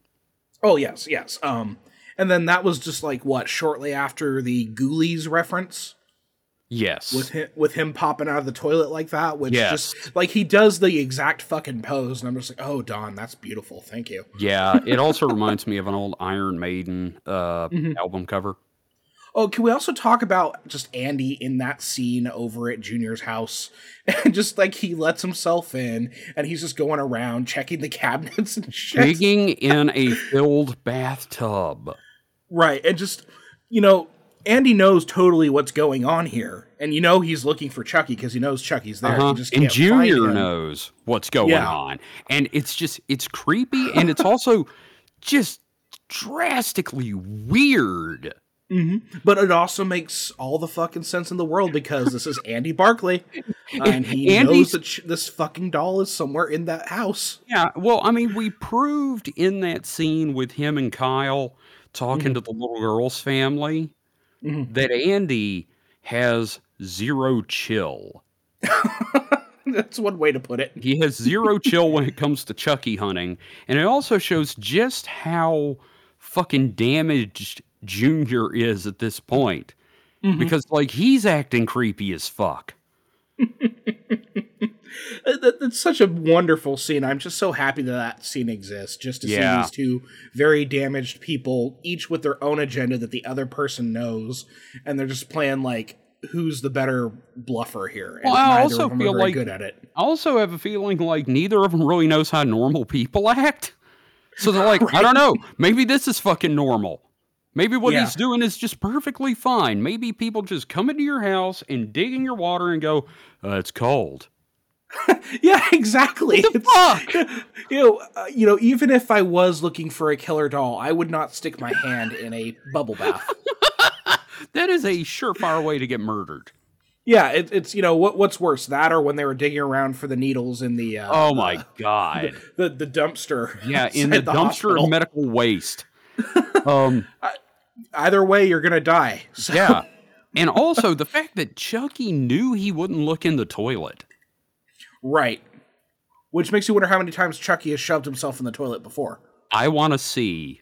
Oh, yes, yes. Um, and then that was just like what shortly after the Ghoulies reference Yes. with him with him popping out of the toilet like that, which Yes. just like he does the exact fucking pose, and I'm just like, oh, Don, that's beautiful. Thank you. yeah, it also reminds me of an old Iron Maiden uh, Mhm. album cover. Oh, can we also talk about just Andy in that scene over at Junior's house? And just like he lets himself in and he's just going around checking the cabinets and shit. Digging in a filled bathtub. Right. And just, you know, Andy knows totally what's going on here. And you know he's looking for Chucky because he knows Chucky's there. Uh-huh. And Junior knows what's going Yeah. on. And it's just, it's creepy and it's also just drastically weird. Hmm But it also makes all the fucking sense in the world because this is Andy Barkley. and he Andy's- knows that ch- this fucking doll is somewhere in that house. Yeah, well, I mean, we proved in that scene with him and Kyle talking to the little girl's family Mhm. that Andy has zero chill. That's one way to put it. He has zero chill when it comes to Chucky hunting, and it also shows just how fucking damaged Junior is at this point. Mhm. Because like he's acting creepy as fuck. That- That's such a wonderful scene. I'm just so happy that that scene exists, just to Yeah. see these two very damaged people, each with their own agenda that the other person knows, and they're just playing like who's the better bluffer here. And Well, I also feel like- good at it. I also have a feeling like neither of them really knows how normal people act. So they're like, I don't know, maybe this is fucking normal. Maybe what Yeah. he's doing is just perfectly fine. Maybe people just come into your house and dig in your water and go, uh, it's cold. Yeah, exactly. The It's- You know, uh, you know, even if I was looking for a killer doll, I would not stick my hand in a bubble bath. That is a surefire way to get murdered. Yeah, it, it's you know what what's worse that or when they were digging around for the needles in the uh, Oh my god. the the dumpster. Yeah, in the inside dumpster hospital. of medical waste. Um, Either way, you're gonna die. So, yeah. And also the fact that Chucky knew he wouldn't look in the toilet. right. Which makes you wonder how many times Chucky has shoved himself in the toilet before. I want to see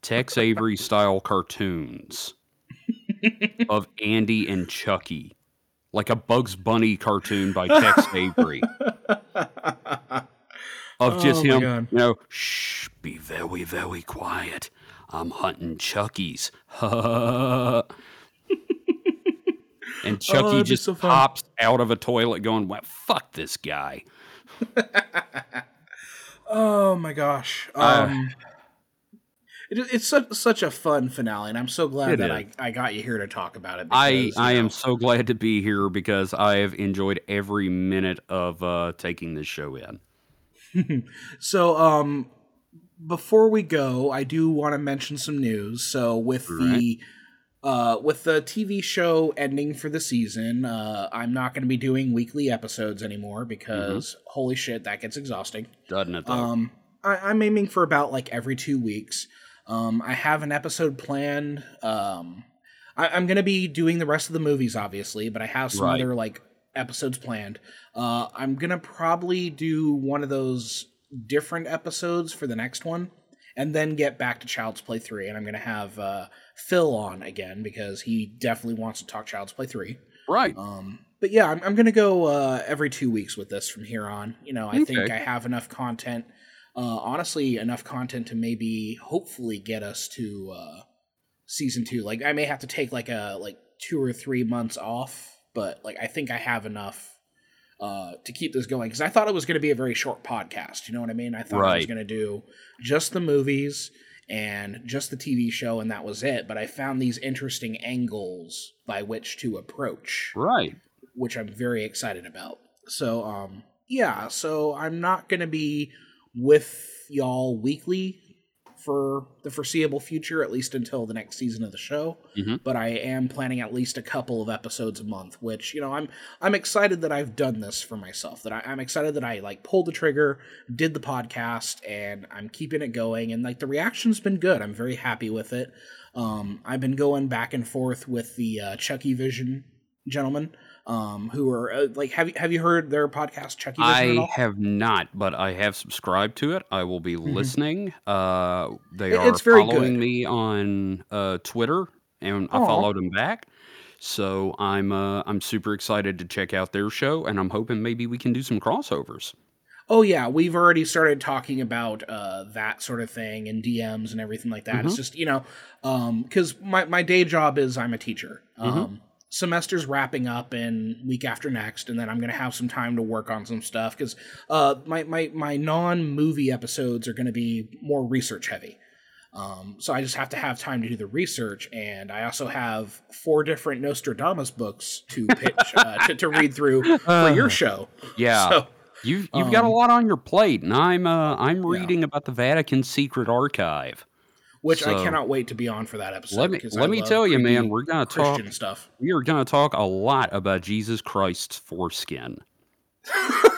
Tex Avery style cartoons of Andy and Chucky, like a Bugs Bunny cartoon by Tex Avery, of just Oh him, God. you know, shh, be very, very quiet. I'm hunting Chuckies. and Chucky that'd just so pops out of a toilet going, well, fuck this guy. Oh my gosh. Uh, Um, it, it's such, such a fun finale, and I'm so glad that is. I, I got you here to talk about it. I, because, you I am so glad to be here because I have enjoyed every minute of uh, taking this show in. So, um, before we go, I do want to mention some news. So, with the uh, with the TV show ending for the season, uh, I'm not going to be doing weekly episodes anymore because holy shit, that gets exhausting. Doesn't it, though? Um, I, I'm aiming for about like every two weeks. Um, I have an episode planned. Um, I, I'm gonna be doing the rest of the movies, obviously, but I have some Right. other like episodes planned. Uh, I'm gonna probably do one of those different episodes for the next one, and then get back to Child's Play three. And I'm gonna have uh, Phil on again because he definitely wants to talk Child's Play three. right. Um, but yeah, I'm, I'm gonna go uh, every two weeks with this from here on. You know, I think I have enough content. Uh, honestly, enough content to maybe, hopefully, get us to uh, season two. Like, I may have to take like a like two or three months off, but like I think I have enough uh, to keep this going because I thought it was going to be a very short podcast. You know what I mean? I thought I was going to do just the movies and just the TV show, and that was it. But I found these interesting angles by which to approach right. which I'm very excited about. So, um, yeah, so I'm not going to be with y'all weekly for the foreseeable future, at least until the next season of the show. Mhm. But I am planning at least a couple of episodes a month, which you know I'm I'm excited that I've done this for myself. That I, I'm excited that I like pulled the trigger, did the podcast, and I'm keeping it going. And like the reaction's been good. I'm very happy with it. Um, I've been going back and forth with the uh, Chucky Vision gentlemen um, who are uh, like have you have you heard their podcast Chucky I all? have not, but I have subscribed to it. I will be listening. Uh, they It- are it's very following good. me on uh, Twitter, and I followed them back. So I'm uh, I'm super excited to check out their show, and I'm hoping maybe we can do some crossovers. Oh yeah, we've already started talking about uh, that sort of thing and DMs and everything like that. It's just you know, because my my day job is I'm a teacher. Um, Semester's wrapping up in week after next, and then I'm gonna have some time to work on some stuff because uh, my my my non movie episodes are gonna be more research heavy. Um, so I just have to have time to do the research, and I also have four different Nostradamus books to pitch uh, to, to read through for your show. Yeah, So, you've you've got a um, lot on your plate, and I'm uh, I'm Yeah. reading about the Vatican secret archive. Which I cannot wait to be on for that episode. Let me I let me tell you, man, we're gonna talk. Christian stuff. We are gonna talk a lot about Jesus Christ's foreskin.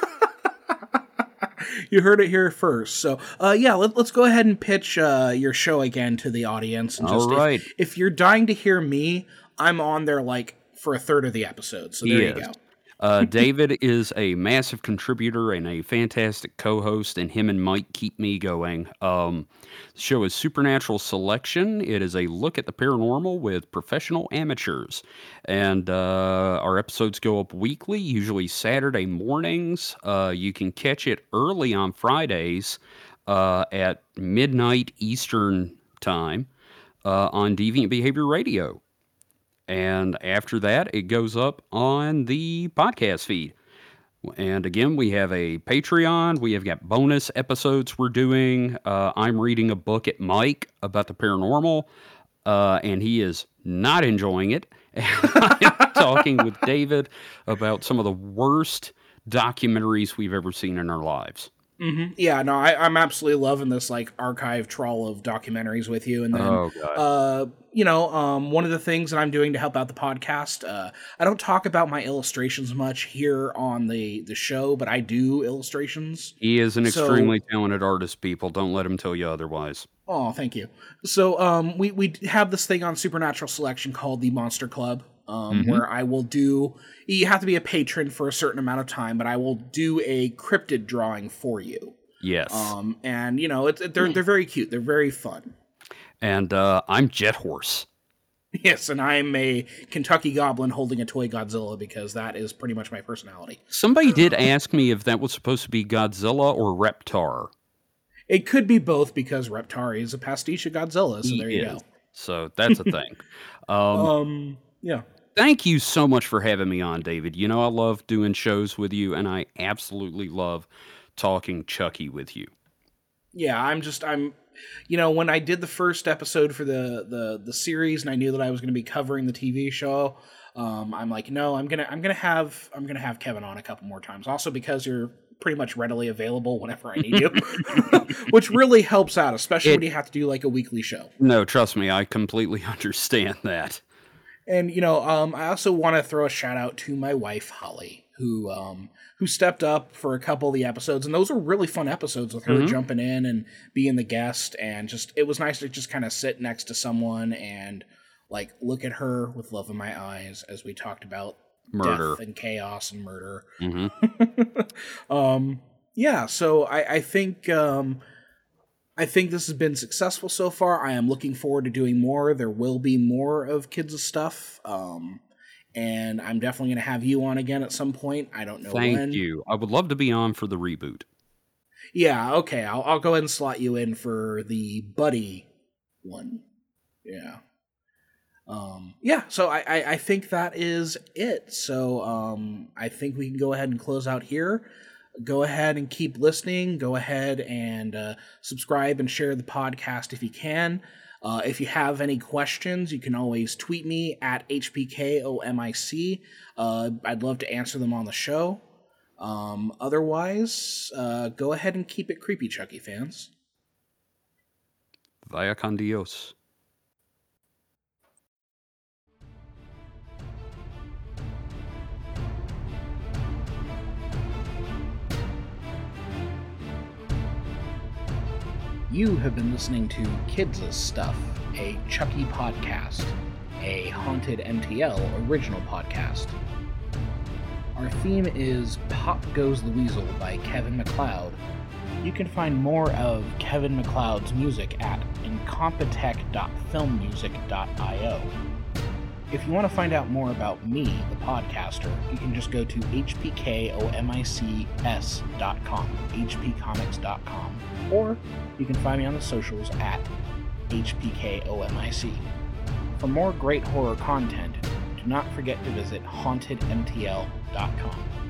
You heard it here first. So, uh, yeah, let, let's go ahead and pitch uh, your show again to the audience. And just All if- right. if, you're dying to hear me, I'm on there like for a third of the episode. So there He you is. go. Uh, David is a massive contributor and a fantastic co-host, and him and Mike keep me going. Um, the show is Supernatural Selection. It is a look at the paranormal with professional amateurs, and uh, our episodes go up weekly, usually Saturday mornings. Uh, you can catch it early on Fridays uh, at midnight Eastern time uh, on Deviant Behavior Radio. And after that, it goes up on the podcast feed. And again, we have a Patreon. We have got bonus episodes we're doing. Uh, I'm reading a book at Mike about the paranormal, uh, and he is not enjoying it. I'm talking with David about some of the worst documentaries we've ever seen in our lives. Hmm Yeah, no, I, I'm absolutely loving this like archive trawl of documentaries with you. And then, Oh, God. uh, you know, um, one of the things that I'm doing to help out the podcast, uh, I don't talk about my illustrations much here on the the show, but I do illustrations. He is an So- extremely talented artist, people. Don't let him tell you otherwise. Oh, thank you. So, um, we we have this thing on Supernatural Selection called the Monster Club, um, Mhm. where I will do. You have to be a patron for a certain amount of time, but I will do a cryptid drawing for you. Yes. Um, and you know, it's they're they're very cute. They're very fun. and uh, I'm Jet Horse. Yes, and I'm a Kentucky Goblin holding a toy Godzilla because that is pretty much my personality. Somebody did ask me if that was supposed to be Godzilla or Reptar. It could be both because Reptar is a pastiche of Godzilla, so He there you is. So that's a thing. Um, Um, yeah. Thank you so much for having me on, David. You know, I love doing shows with you, and I absolutely love talking Chucky with you. Yeah, I'm just I'm you know, when I did the first episode for the the the series and I knew that I was going to be covering the TV show, um, I'm like, no, I'm gonna I'm gonna have I'm gonna have Kevin on a couple more times. Also because you're pretty much readily available whenever I need you, which really helps out, especially it, when you have to do like a weekly show. No, trust me, I completely understand that. And you know, um, I also want to throw a shout out to my wife Holly, who um, who stepped up for a couple of the episodes, and those were really fun episodes with her mm-hmm. jumping in and being the guest, and just it was nice to just kind of sit next to someone and like look at her with love in my eyes as we talked about murder and chaos and murder. Mm-hmm. um, yeah, so I, I think um, I think this has been successful so far. I am looking forward to doing more. There will be more of kids' stuff. Um, and I'm definitely going to have you on again at some point. I don't know Thank when. you. I would love to be on for the reboot. Yeah, okay. I'll, I'll go ahead and slot you in for the buddy one. Yeah. Um, yeah, so I, I, I think that is it. So um, I think we can go ahead and close out here go ahead and keep listening. Go ahead and uh, subscribe and share the podcast if you can. Uh, if you have any questions, you can always tweet me at HPKOMIC. Uh, I'd love to answer them on the show. Um, otherwise, uh, go ahead and keep it creepy, Chucky fans. Vaya con Dios. You have been listening to Kids' Stuff, a Chucky podcast, a Haunted MTL original podcast. Our theme is Pop Goes the Weasel by Kevin MacLeod. You can find more of Kevin MacLeod's music at incompetech.filmmusic.io. If you want to find out more about me, the podcaster, you can just go to hpkomics.com, hpcomics.com, or you can find me on the socials at hpkomic. For more great horror content, do not forget to visit hauntedmtl.com.